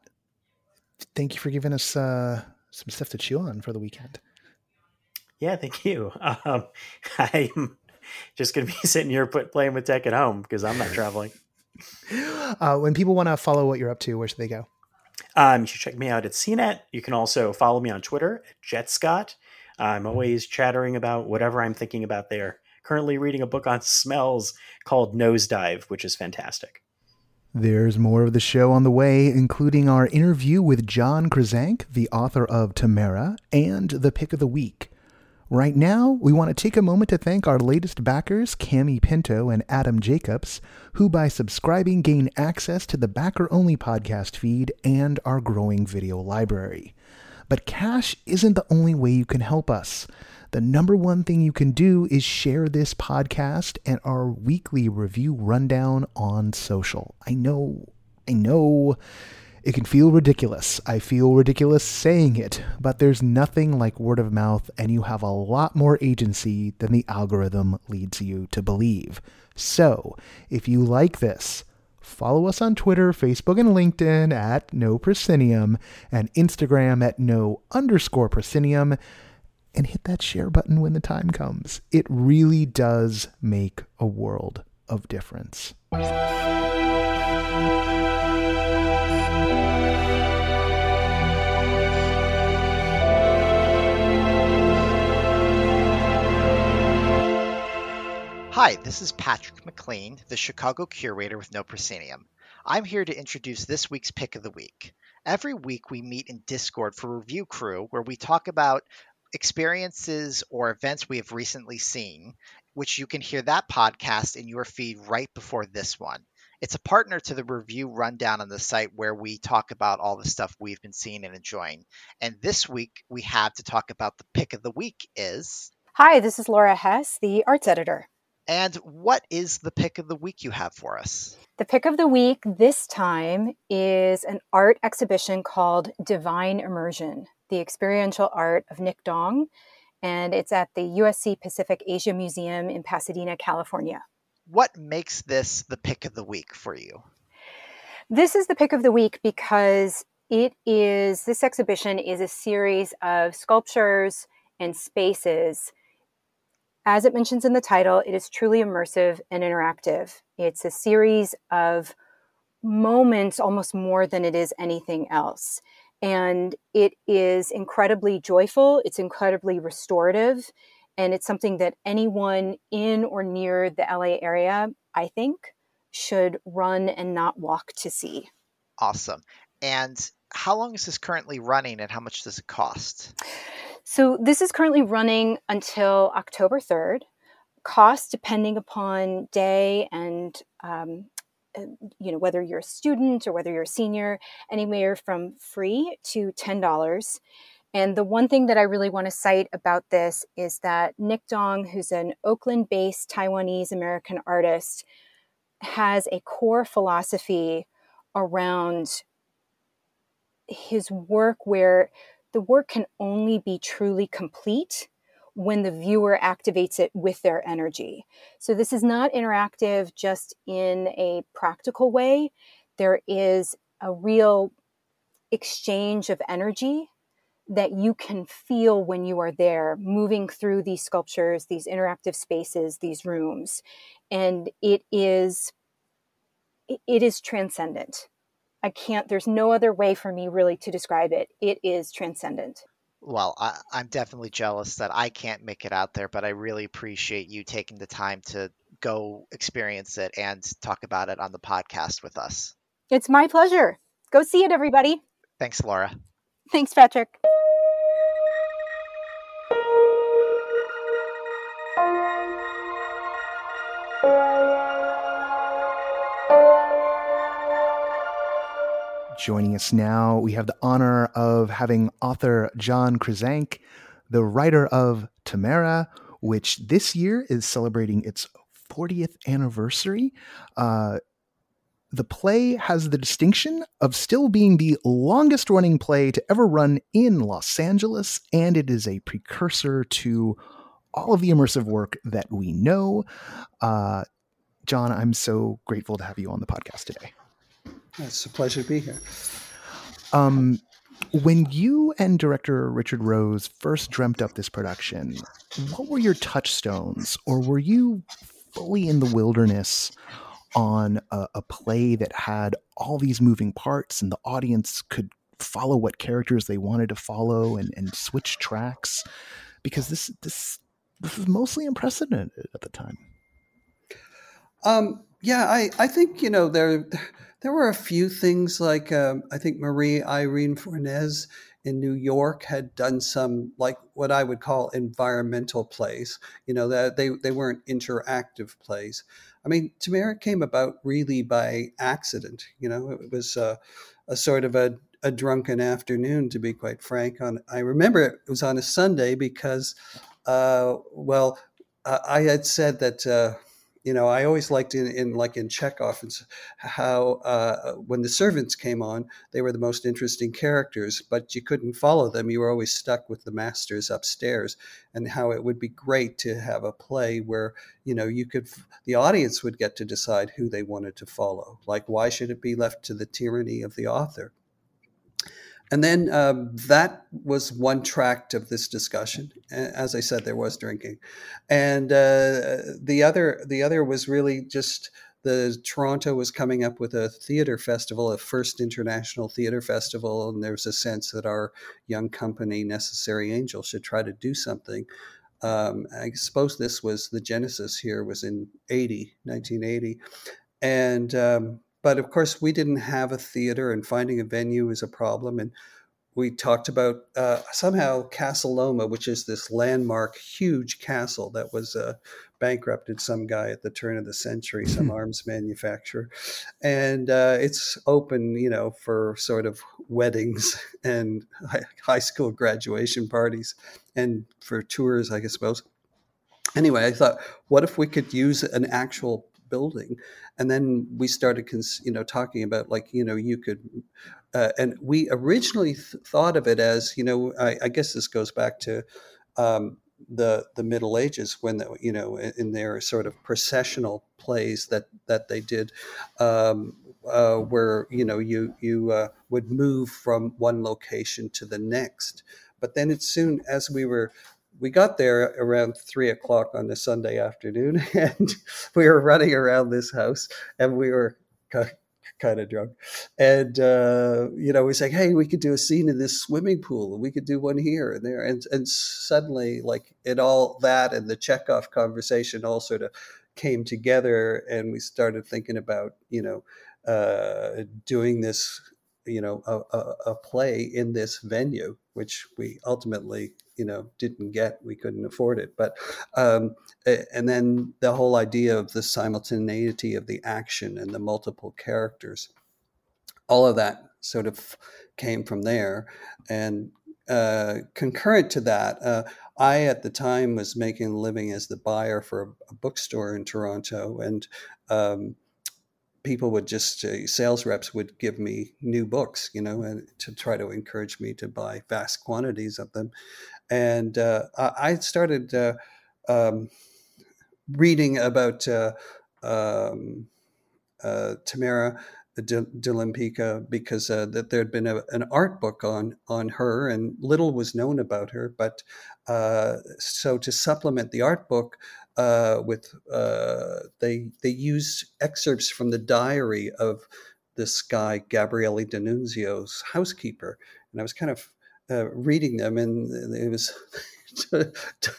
thank you for giving us uh, some stuff to chew on for the weekend. Yeah, thank you. Um, I'm just going to be sitting here put, playing with tech at home because I'm not traveling. Uh, when people want to follow what you're up to, where should they go? Um, you should check me out at CNET. You can also follow me on Twitter at JetScott. I'm always chattering about whatever I'm thinking about there. Currently reading a book on smells called Nosedive, which is fantastic. There's more of the show on the way, including our interview with John Krizanc, the author of Tamara, and the pick of the week. Right now, we want to take a moment to thank our latest backers, Cami Pinto and Adam Jacobs, who by subscribing gain access to the backer only podcast feed and our growing video library. But cash isn't the only way you can help us. The number one thing you can do is share this podcast and our weekly review rundown on social. I know, I know it can feel ridiculous. I feel ridiculous saying it, but there's nothing like word of mouth, and you have a lot more agency than the algorithm leads you to believe. So, if you like this, follow us on Twitter, Facebook, and LinkedIn at no proscenium, and Instagram at no underscore proscenium, and hit that share button when the time comes. It really does make a world of difference. Hi, this is Patrick McLean, the Chicago curator with No Proscenium. I'm here to introduce this week's pick of the week. Every week we meet in Discord for Review Crew, where we talk about experiences or events we have recently seen, which you can hear that podcast in your feed right before this one. It's a partner to the review rundown on the site where we talk about all the stuff we've been seeing and enjoying. And this week we have to talk about the pick of the week is. Hi, this is Laura Hess, the arts editor. And what is the pick of the week you have for us? The pick of the week this time is an art exhibition called Divine Immersion, the experiential art of Nick Dong. And it's at the USC Pacific Asia Museum in Pasadena, California. What makes this the pick of the week for you? This is the pick of the week because it is, this exhibition is a series of sculptures and spaces as it mentions in the title, it is truly immersive and interactive. It's a series of moments almost more than it is anything else. And it is incredibly joyful, it's incredibly restorative, and it's something that anyone in or near the LA area, I think, should run and not walk to see. Awesome. And how long is this currently running and how much does it cost? So this is currently running until October 3rd. Cost, depending upon day and um, Uh, you know whether you're a student or whether you're a senior, anywhere from free to ten dollars. And the one thing that I really want to cite about this is that Nick Dong, who's an Oakland based Taiwanese American artist, has a core philosophy around his work where the work can only be truly complete when the viewer activates it with their energy. So this is not interactive just in a practical way. There is a real exchange of energy that you can feel when you are there moving through these sculptures, these interactive spaces, these rooms. And it is it is transcendent. I can't, there's no other way for me really to describe it. It is transcendent. Well, I, am definitely jealous that I can't make it out there, but I really appreciate you taking the time to go experience it and talk about it on the podcast with us. It's my pleasure. Go see it, everybody. Thanks, Laura. Thanks, Patrick. Joining us now, we have the honor of having author John Krizanc, the writer of Tamara, which this year is celebrating its 40th anniversary. Uh, the play has the distinction of still being the longest running play to ever run in Los Angeles, and it is a precursor to all of the immersive work that we know. Uh, John, I'm so grateful to have you on the podcast today. It's a pleasure to be here. Um, when you and director Richard Rose first dreamt up this production, what were your touchstones, or were you fully in the wilderness on a, a play that had all these moving parts and the audience could follow what characters they wanted to follow and, and switch tracks? Because this this this was mostly unprecedented at the time. Um, yeah, I, I think you know there there were a few things like um, I think Marie Irene Fornes in New York had done some like what I would call environmental plays. You know that they they weren't interactive plays. I mean, Tamara came about really by accident. You know, it was a, a sort of a, a drunken afternoon, to be quite frank. On I remember it was on a Sunday because, uh, well, I had said that. Uh, you know, I always liked in, in like in Chekhov and how uh, when the servants came on, they were the most interesting characters, but you couldn't follow them. You were always stuck with the masters upstairs, and how it would be great to have a play where you know you could the audience would get to decide who they wanted to follow. Like, why should it be left to the tyranny of the author? And then um, that was one tract of this discussion. As I said, there was drinking, and uh, the other the other was really just the Toronto was coming up with a theater festival, a first international theater festival, and there was a sense that our young company, Necessary Angel, should try to do something. Um, I suppose this was the genesis here was in 80, 1980. And um, but of course, we didn't have a theater, and finding a venue was a problem. And we talked about uh, somehow Casa Loma, which is this landmark, huge castle that was uh, bankrupted some guy at the turn of the century, some arms manufacturer, and uh, it's open, you know, for sort of weddings and high school graduation parties, and for tours, I suppose. Anyway, I thought, what if we could use an actual building. And then we started you know talking about like you know you could uh, and we originally th- thought of it as you know I, I guess this goes back to um, the the Middle Ages when the, you know in their sort of processional plays that that they did um, uh, where you know you you uh, would move from one location to the next. But then it soon as we were we got there around three o'clock on the Sunday afternoon, and we were running around this house, and we were kind of drunk, and uh, you know, we said, "Hey, we could do a scene in this swimming pool, and we could do one here and there," and and suddenly, like it all that and the Chekhov conversation all sort of came together, and we started thinking about you know uh, doing this you know a, a, a play in this venue, which we ultimately you know didn't get we couldn't afford it. But um, and then the whole idea of the simultaneity of the action and the multiple characters all of that sort of came from there. And uh, concurrent to that uh, i at the time was making a living as the buyer for a, bookstore in toronto. And um, people would just uh, sales reps would give me new books you know and to try to encourage me to buy vast quantities of them and uh, I started uh, um, reading about uh, um, uh, Tamara de because uh, that there had been a, an art book on on her, and little was known about her. But uh, so to supplement the art book. with they they used excerpts from the diary of this guy Gabriele D'Annunzio's housekeeper, and I was kind of uh, reading them, and it was,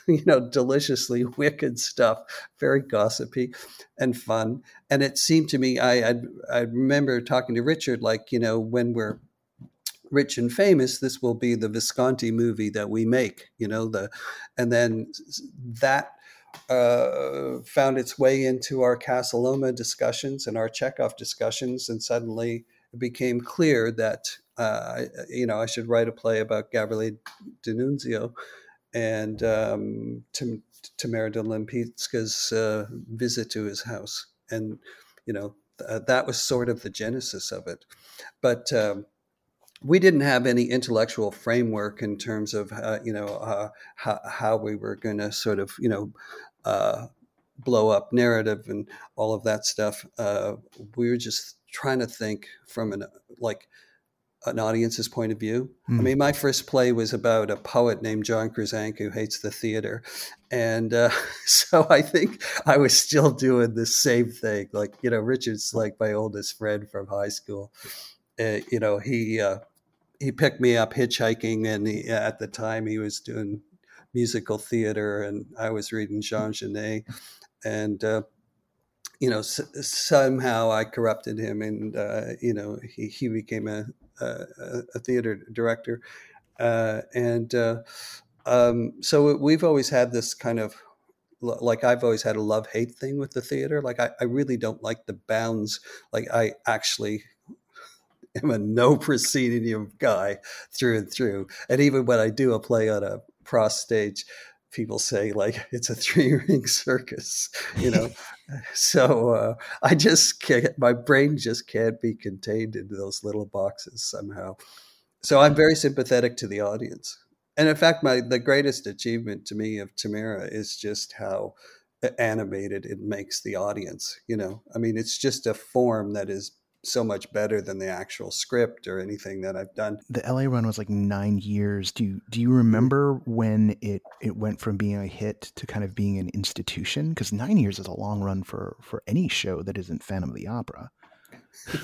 you know, deliciously wicked stuff, very gossipy and fun. And it seemed to me, I, I, I remember talking to Richard, like, you know, when we're rich and famous, this will be the Visconti movie that we make, you know, the, and then that uh, found its way into our Casa Loma discussions and our Chekhov discussions, and suddenly it became clear that uh, you know, I should write a play about Gabriele D'Annunzio and um, Tim, Tamara de Lempicka's uh, visit to his house. And, you know, th- that was sort of the genesis of it. But um, we didn't have any intellectual framework in terms of, uh, you know, uh, how, how, we were going to sort of, you know, uh, blow up narrative and all of that stuff. Uh, we were just trying to think from an, like, an audience's point of view. Mm. I Hmm. mean, my first play was about a poet named John Cusack who hates the theater, and uh, so I think I was still doing the same thing. Like you know, Richard's like my oldest friend from high school. Uh, you know, he uh, he picked me up hitchhiking, and he, at the time he was doing musical theater, and I was reading Jean Genet, and uh, you know, s- somehow I corrupted him, and uh, you know, he he became a a, theater director, uh, and uh, um, so we've always had this kind of like I've always had a love hate thing with the theater. Like I, I really don't like the bounds. Like I actually am a no proscenium guy through and through. And even when I do a play on a cross stage, people say like it's a three ring circus, you know. so uh, I just can't. My brain just can't be contained into those little boxes somehow. So I'm very sympathetic to the audience. And in fact, my the greatest achievement to me of Tamara is just how animated it makes the audience. You know, I mean, it's just a form that is so much better than the actual script or anything that I've done. The LA run was like nine years. Do you do you remember when it it went from being a hit to kind of being an institution? Because nine years is a long run for for any show that isn't Phantom of the Opera.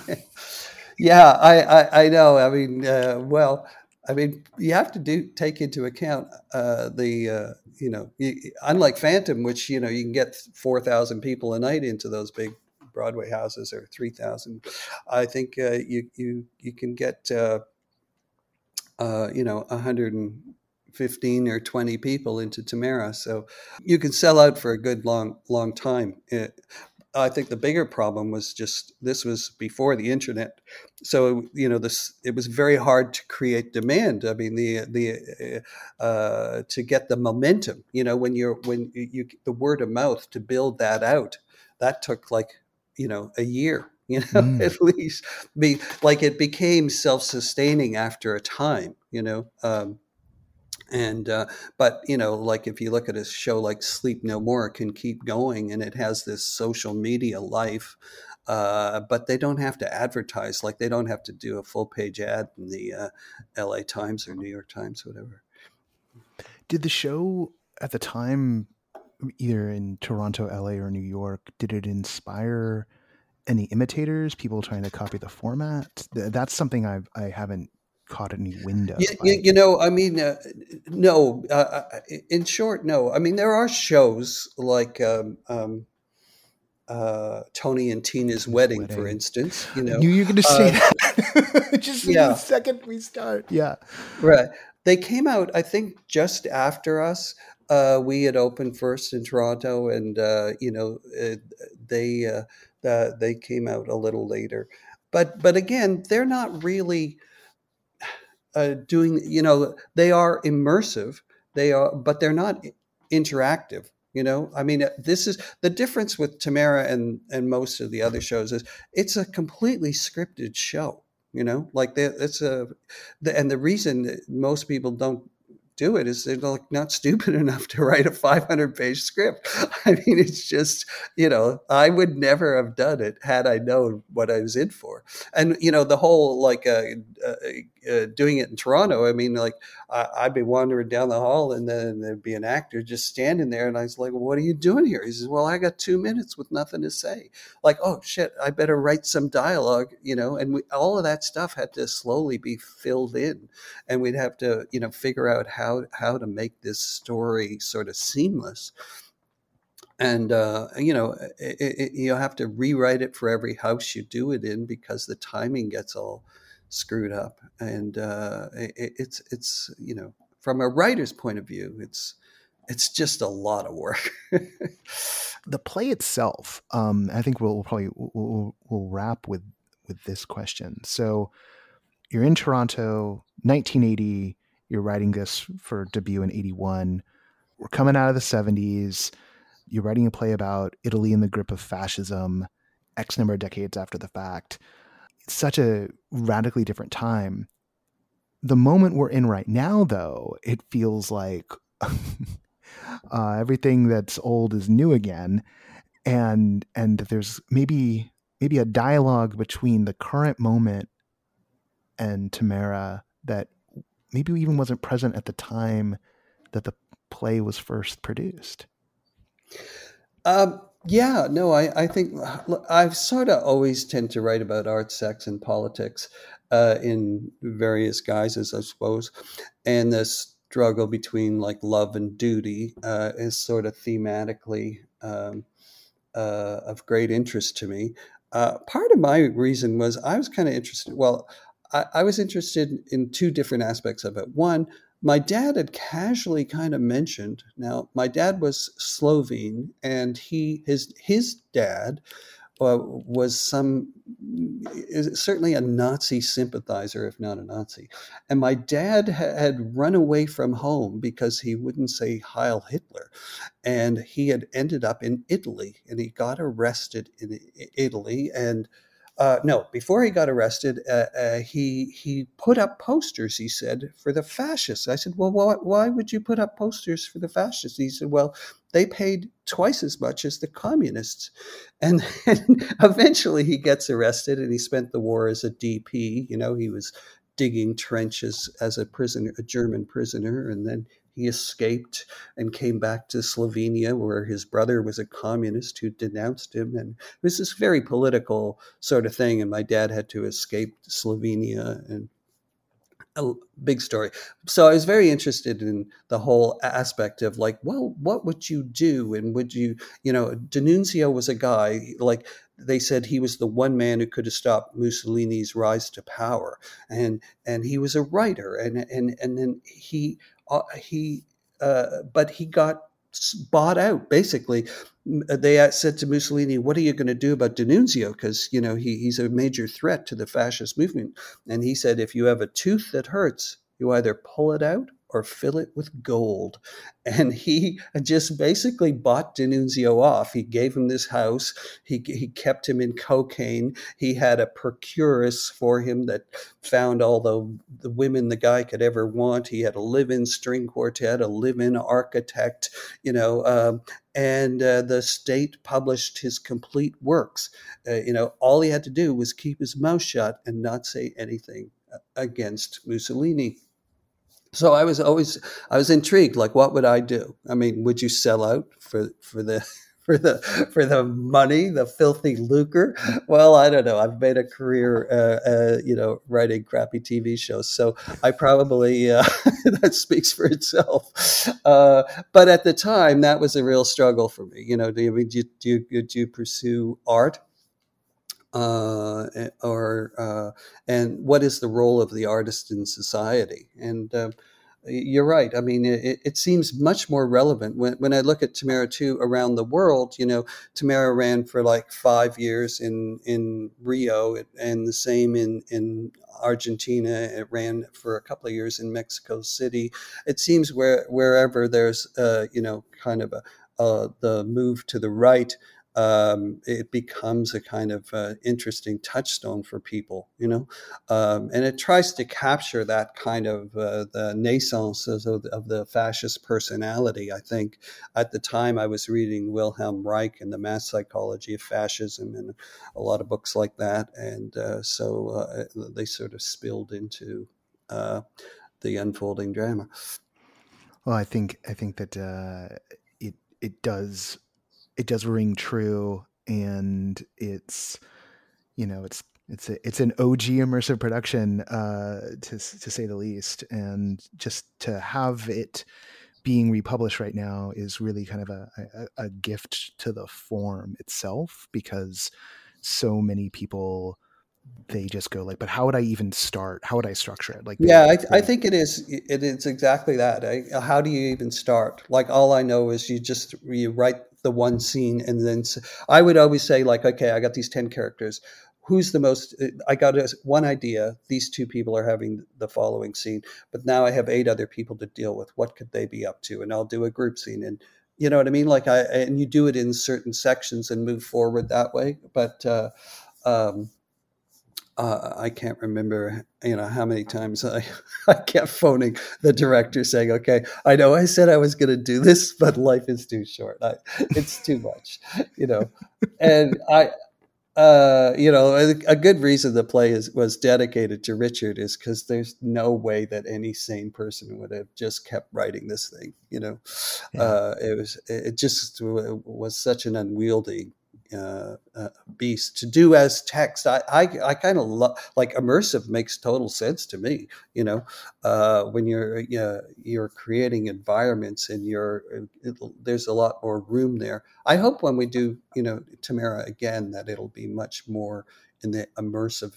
yeah, I, I, I know. I mean, uh, well, I mean, you have to do take into account uh, the uh, you know, you, unlike Phantom, which you know you can get four thousand people a night into those big Broadway houses are three thousand. I think uh, you you you can get uh, uh, you know a hundred and fifteen or twenty people into Tamara, so you can sell out for a good long long time. It, I think the bigger problem was just this was before the internet, so you know this it was very hard to create demand. I mean the the uh, to get the momentum. You know when you're when you the word of mouth to build that out, that took like you know a year. You know mm. at least be like it became self sustaining after a time. You know. Um, and uh, but you know like if you look at a show like sleep no more it can keep going and it has this social media life uh, but they don't have to advertise like they don't have to do a full page ad in the uh, la times or new york times whatever did the show at the time either in toronto la or new york did it inspire any imitators people trying to copy the format that's something I've, i haven't caught any window. You, you, you know, I mean, uh, no. Uh, in short, no. I mean, there are shows like um, um, uh, Tony and Tina's wedding, wedding, for instance. You know, I knew you were going to say that. Just yeah. the second we start, yeah. Right. They came out, I think, just after us. Uh, we had opened first in Toronto, and uh, you know, they they came out a little later. But but again, they're not really uh, doing you know they are immersive they are but they're not interactive you know i mean this is the difference with tamara and and most of the other shows is it's a completely scripted show you know like it's a the, and the reason most people don't do it is they're like not stupid enough to write a 500 page script. I mean, it's just, you know, I would never have done it had I known what I was in for. And, you know, the whole like uh, uh, uh, doing it in Toronto, I mean, like I, would be wandering down the hall and then there'd be an actor just standing there. And I was like, what are you doing here? He says, well, I got two minutes with nothing to say. Like, oh shit, I better write some dialogue, you know, and we, all of that stuff had to slowly be filled in. And we'd have to, you know, figure out how how how to make this story sort of seamless and uh, you know it, it, you have to rewrite it for every house you do it in because the timing gets all screwed up. And uh, it, it's it's you know from a writer's point of view it's it's just a lot of work. The play itself um, i think we'll, we'll probably we'll, we'll wrap with with this question. So you're in toronto 1980 you're writing this for debut in 81 we're coming out of the 70s you're writing a play about italy in the grip of fascism x number of decades after the fact such a radically different time the moment we're in right now though it feels like uh, everything that's old is new again and and there's maybe maybe a dialogue between the current moment and Tamara that maybe even wasn't present at the time that the play was first produced? Um, yeah, no, I, I think I've sort of always tend to write about art, sex, and politics uh, in various guises, I suppose. And the struggle between like love and duty uh, is sort of thematically um, uh, of great interest to me. Uh, part of my reason was I was kind of interested. Well, I, I was interested in two different aspects of it. One, my dad had casually kind of mentioned. Now, my dad was Slovene, and he his his dad uh, was some certainly a Nazi sympathizer, if not a Nazi. And my dad had run away from home because he wouldn't say Heil Hitler, and he had ended up in Italy, and he got arrested in Italy, and uh, no, before he got arrested, uh, uh, he he put up posters. He said for the fascists. I said, well, why, why would you put up posters for the fascists? He said, well, they paid twice as much as the communists, and eventually he gets arrested, and he spent the war as a DP. You know, he was digging trenches as a prisoner, a German prisoner, and then he escaped and came back to Slovenia, where his brother was a communist who denounced him. And it was this very political sort of thing. And my dad had to escape Slovenia and a big story. So I was very interested in the whole aspect of like, well, what would you do? And would you, you know, D'Annunzio was a guy like they said he was the one man who could have stopped Mussolini's rise to power, and and he was a writer, and and and then he uh, he, uh, but he got bought out basically. Uh, they said to mussolini what are you going to do about d'annunzio? Because you know he, he's a major threat to the fascist movement. And he said if you have a tooth that hurts you either pull it out or fill it with gold. And he just basically bought D'Annunzio off. He gave him this house. He, he kept him in cocaine. He had a procuress for him that found all the, the women the guy could ever want. He had a live-in string quartet, a live-in architect, you know, um, and uh, the state published his complete works. Uh, you know, all he had to do was keep his mouth shut and not say anything uh, against Mussolini so I was always I was intrigued. Like, what would I do? I mean, would you sell out for for the for the for the money, the filthy lucre? Well, I don't know. I've made a career, uh, uh, you know, writing crappy TV shows, so I probably uh, that speaks for itself. Uh, but at the time, that was a real struggle for me. You know, do you do you, do you, do you pursue art? Uh, or uh, and what is the role of the artist in society? And uh, you're right. I mean, it, it, seems much more relevant when, when I look at Tamara too around the world. You know, Tamara ran for like five years in in Rio, and the same in in Argentina. It ran for a couple of years in Mexico City. It seems where wherever there's uh, you know kind of a uh, the move to the right um, it becomes a kind of uh, interesting touchstone for people, you know, um, and it tries to capture that kind of uh, the naissance of of the, fascist personality. I think at the time I was reading Wilhelm Reich and the mass psychology of fascism and a lot of books like that, and uh, so uh, they sort of spilled into uh, the unfolding drama. Well, I think I think that uh, it it does it does ring true and it's you know it's it's a, it's an OG immersive production uh, to to say the least, and just to have it being republished right now is really kind of a, a, a gift to the form itself because so many people they just go like but how would i even start? How would i structure it? Like yeah I, th- I, think it is it is exactly that. I, how do you even start? Like all i know is you just you write the one scene and then i would always say like okay i got these 10 characters. Who's the most uh, i got one idea these two people are having the following scene but now i have eight other people to deal with. What could they be up to? And i'll do a group scene and you know what i mean? Like i and you do it in certain sections and move forward that way but uh, um, uh, I can't remember, you know, how many times I, I kept phoning the director saying, okay, I know I said I was going to do this, but life is too short. I, it's too much, you know, and I, uh, you know, a, a, good reason the play is, was dedicated to Richard is because there's no way that any sane person would have just kept writing this thing. You know, yeah. uh, it was it just was such an unwieldy uh, uh, beast to do as text. I I, I kind of love like immersive makes total sense to me. You know, uh, when you're you know, you're creating environments and you're it, there's a lot more room there. I hope when we do you know Tamara again that it'll be much more in the immersive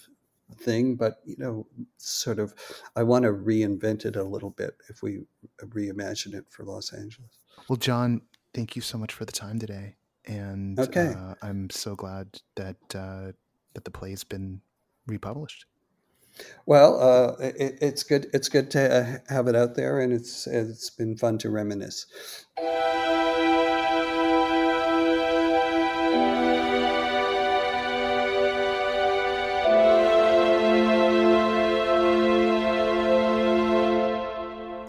thing but you know sort of i want to reinvent it a little bit if we reimagine it for los angeles well john thank you so much for the time today and okay. Uh, I'm so glad that uh, that the play's been republished. Well, uh, it, it's good. It's good to uh, have it out there, and it's it's been fun to reminisce.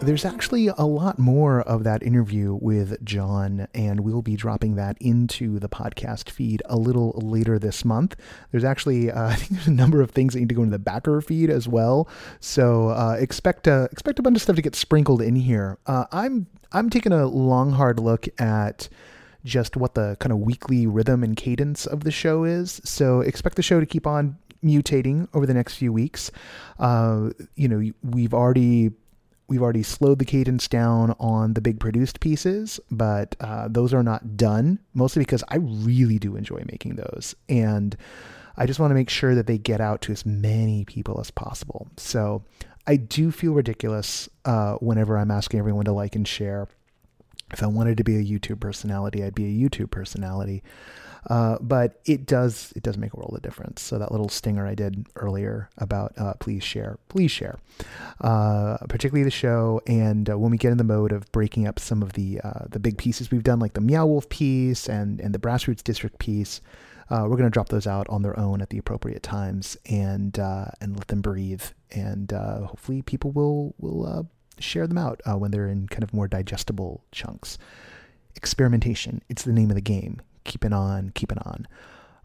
There's actually a lot more of that interview with John, and we'll be dropping that into the podcast feed a little later this month. There's actually, uh, I think there's a number of things that need to go into the backer feed as well. So uh, expect a, expect a bunch of stuff to get sprinkled in here. Uh, I'm I'm taking a long, hard look at just what the kind of weekly rhythm and cadence of the show is. So expect the show to keep on mutating over the next few weeks. Uh, you know, we've already we've already slowed the cadence down on the big produced pieces, but uh, those are not done, mostly because I really do enjoy making those. And I just want to make sure that they get out to as many people as possible. So I do feel ridiculous uh, whenever I'm asking everyone to like and share. If I wanted to be a YouTube personality, I'd be a YouTube personality. Uh, but it does it does make a world of difference. So that little stinger I did earlier about uh, please share, please share, uh, particularly the show. And uh, when we get in the mode of breaking up some of the uh, the big pieces we've done, like the Meow Wolf piece and and the Grassroots District piece. we're going to drop those out on their own at the appropriate times and and let them breathe. And hopefully, people will will share them out when they're in kind of more digestible chunks experimentation. It's the name of the game keeping on, keeping on.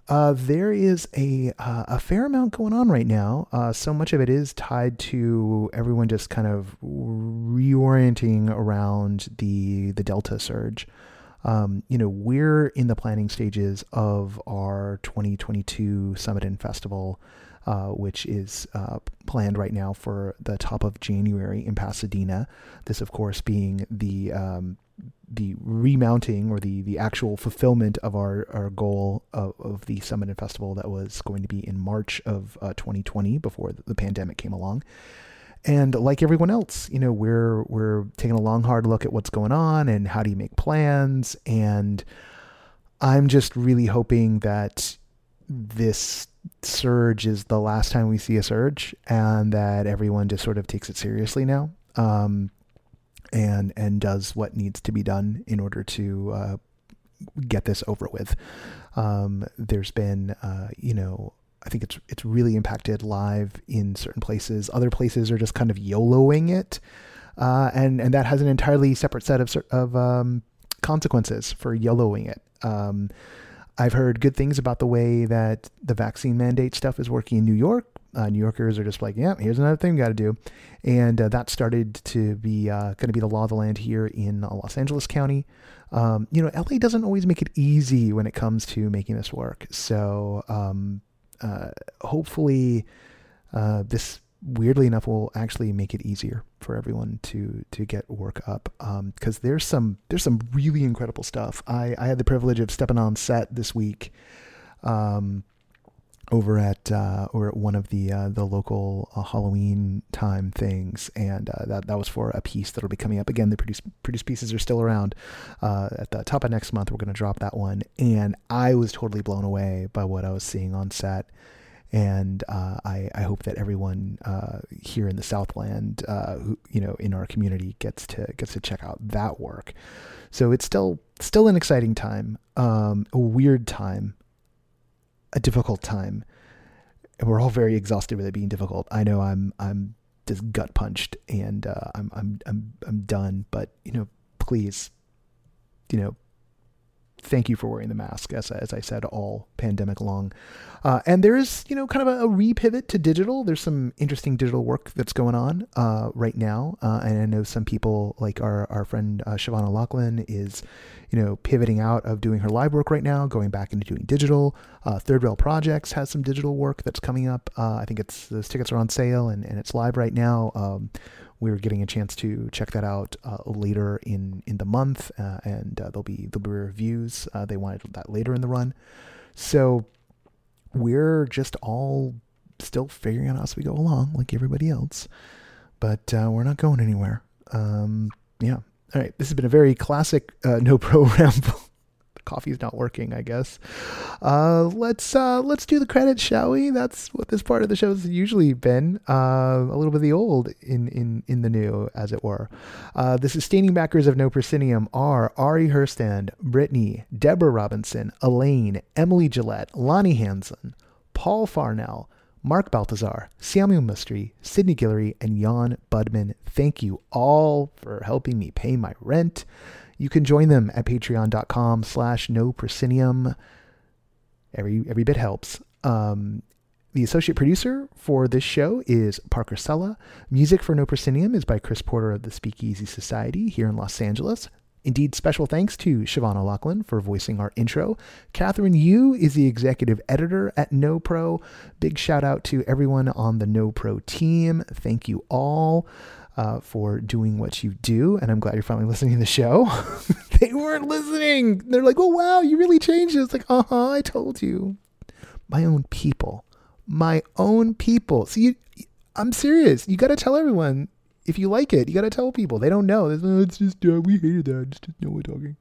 Uh, there is a uh, a fair amount going on right now. Uh, so much of it is tied to everyone just kind of reorienting around the the Delta surge. Um, you know, we're in the planning stages of our 2022 Summit and Festival, uh, which is uh, planned right now for the top of January in Pasadena. This, of course, being the um, the remounting or the the actual fulfillment of our our goal of, of the summit and festival that was going to be in March of uh, 2020 before the pandemic came along. And like everyone else, you know, we're we're taking a long hard look at what's going on and how do you make plans and I'm just really hoping that this surge is the last time we see a surge and that everyone just sort of takes it seriously now. Um, and and does what needs to be done in order to uh, get this over with. Um, there's been, uh, you know, I think it's it's really impacted live in certain places. Other places are just kind of YOLOing it, uh, and and that has an entirely separate set of of um, consequences for YOLOing it. Um, I've heard good things about the way that the vaccine mandate stuff is working in New York uh, New Yorkers are just like, yeah, here's another thing we got to do. And uh, that started to be uh, going to be the law of the land here in uh, Los Angeles County. Um, you know, LA doesn't always make it easy when it comes to making this work. So um, uh, hopefully, uh, this weirdly enough will actually make it easier for everyone to to get work up because um, there's some there's some really incredible stuff. I I had the privilege of stepping on set this week. Um, over at uh, over at one of the uh, the local uh, Halloween time things, and uh, that that was for a piece that'll be coming up again. The produce produce pieces are still around. Uh, at the top of next month, we're going to drop that one, and I was totally blown away by what I was seeing on set. And uh, I, I hope that everyone here in the Southland, who you know, in our community, gets to gets to check out that work. So it's still still an exciting time, um, a weird time, a difficult time. And we're all very exhausted with it being difficult. I know I'm I'm just gut punched and uh, I'm I'm I'm I'm done. But you know, please, you know, thank you for wearing the mask, as, as I said, all pandemic long. Uh, and there is, you know, kind of a, a repivot to digital. There's some interesting digital work that's going on uh, right now. Uh, and I know some people, like our, our friend uh, Siobhan O'Loughlin, is, you know, pivoting out of doing her live work right now, going back into doing digital. Uh, Third Rail Projects has some digital work that's coming up. Uh, I think it's those tickets are on sale and, and it's live right now. Um, we're getting a chance to check that out uh, later in in the month, uh, and uh, there'll be there'll be reviews. Uh, they wanted that later in the run, so we're just all still figuring out as we go along, like everybody else. But uh, we're not going anywhere. Um, yeah. All right. This has been a very classic no pro ramble coffee's not working, I guess. Uh, let's uh, let's do the credits, shall we? That's what this part of the show's usually been. Uh, a little bit of the old in in in the new, as it were. Uh, the sustaining backers of No Proscenium are Ari Herstand, Brittany, Deborah Robinson, Elaine, Emily Gillette, Lonnie Hansen, Paul Farnell. Mark Baltazar, Samuel Mustry, Sydney Guillory, and Jan Budman. Thank you all for helping me pay my rent. You can join them at patreon.com slash no proscenium. Every, every bit helps. Um, the associate producer for this show is Parker Sella. Music for No Proscenium is by Chris Porter of the Speakeasy Society here in Los Angeles. Indeed, special thanks to Siobhan O'Loughlin for voicing our intro. Kathryn Yu is the executive editor at No Pro. Big shout out to everyone on the No Pro team. Thank you all uh, for doing what you do. And I'm glad you're finally listening to the show. they weren't listening. They're like, oh, wow, you really changed it. It's like, uh huh, I told you. My own people. My own people. See, I'm serious. You got to tell everyone if you like it. You got to tell people. They don't know. Oh, it's just, uh, we hated that. It's just no one talking.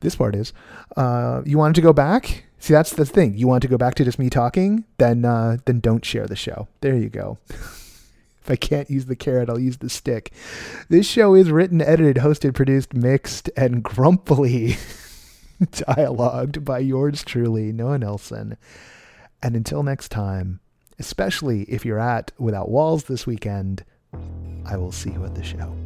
This part is. Uh, you wanted to go back? See, that's the thing. You want to go back to just me talking? Then, uh, then don't share the show. There you go. If I can't use the carrot, I'll use the stick. This show is written, edited, hosted, produced, mixed, and grumpily dialogued by yours truly, Noah Nelson. And until next time, especially if you're at Without Walls this weekend, I will see you at the show.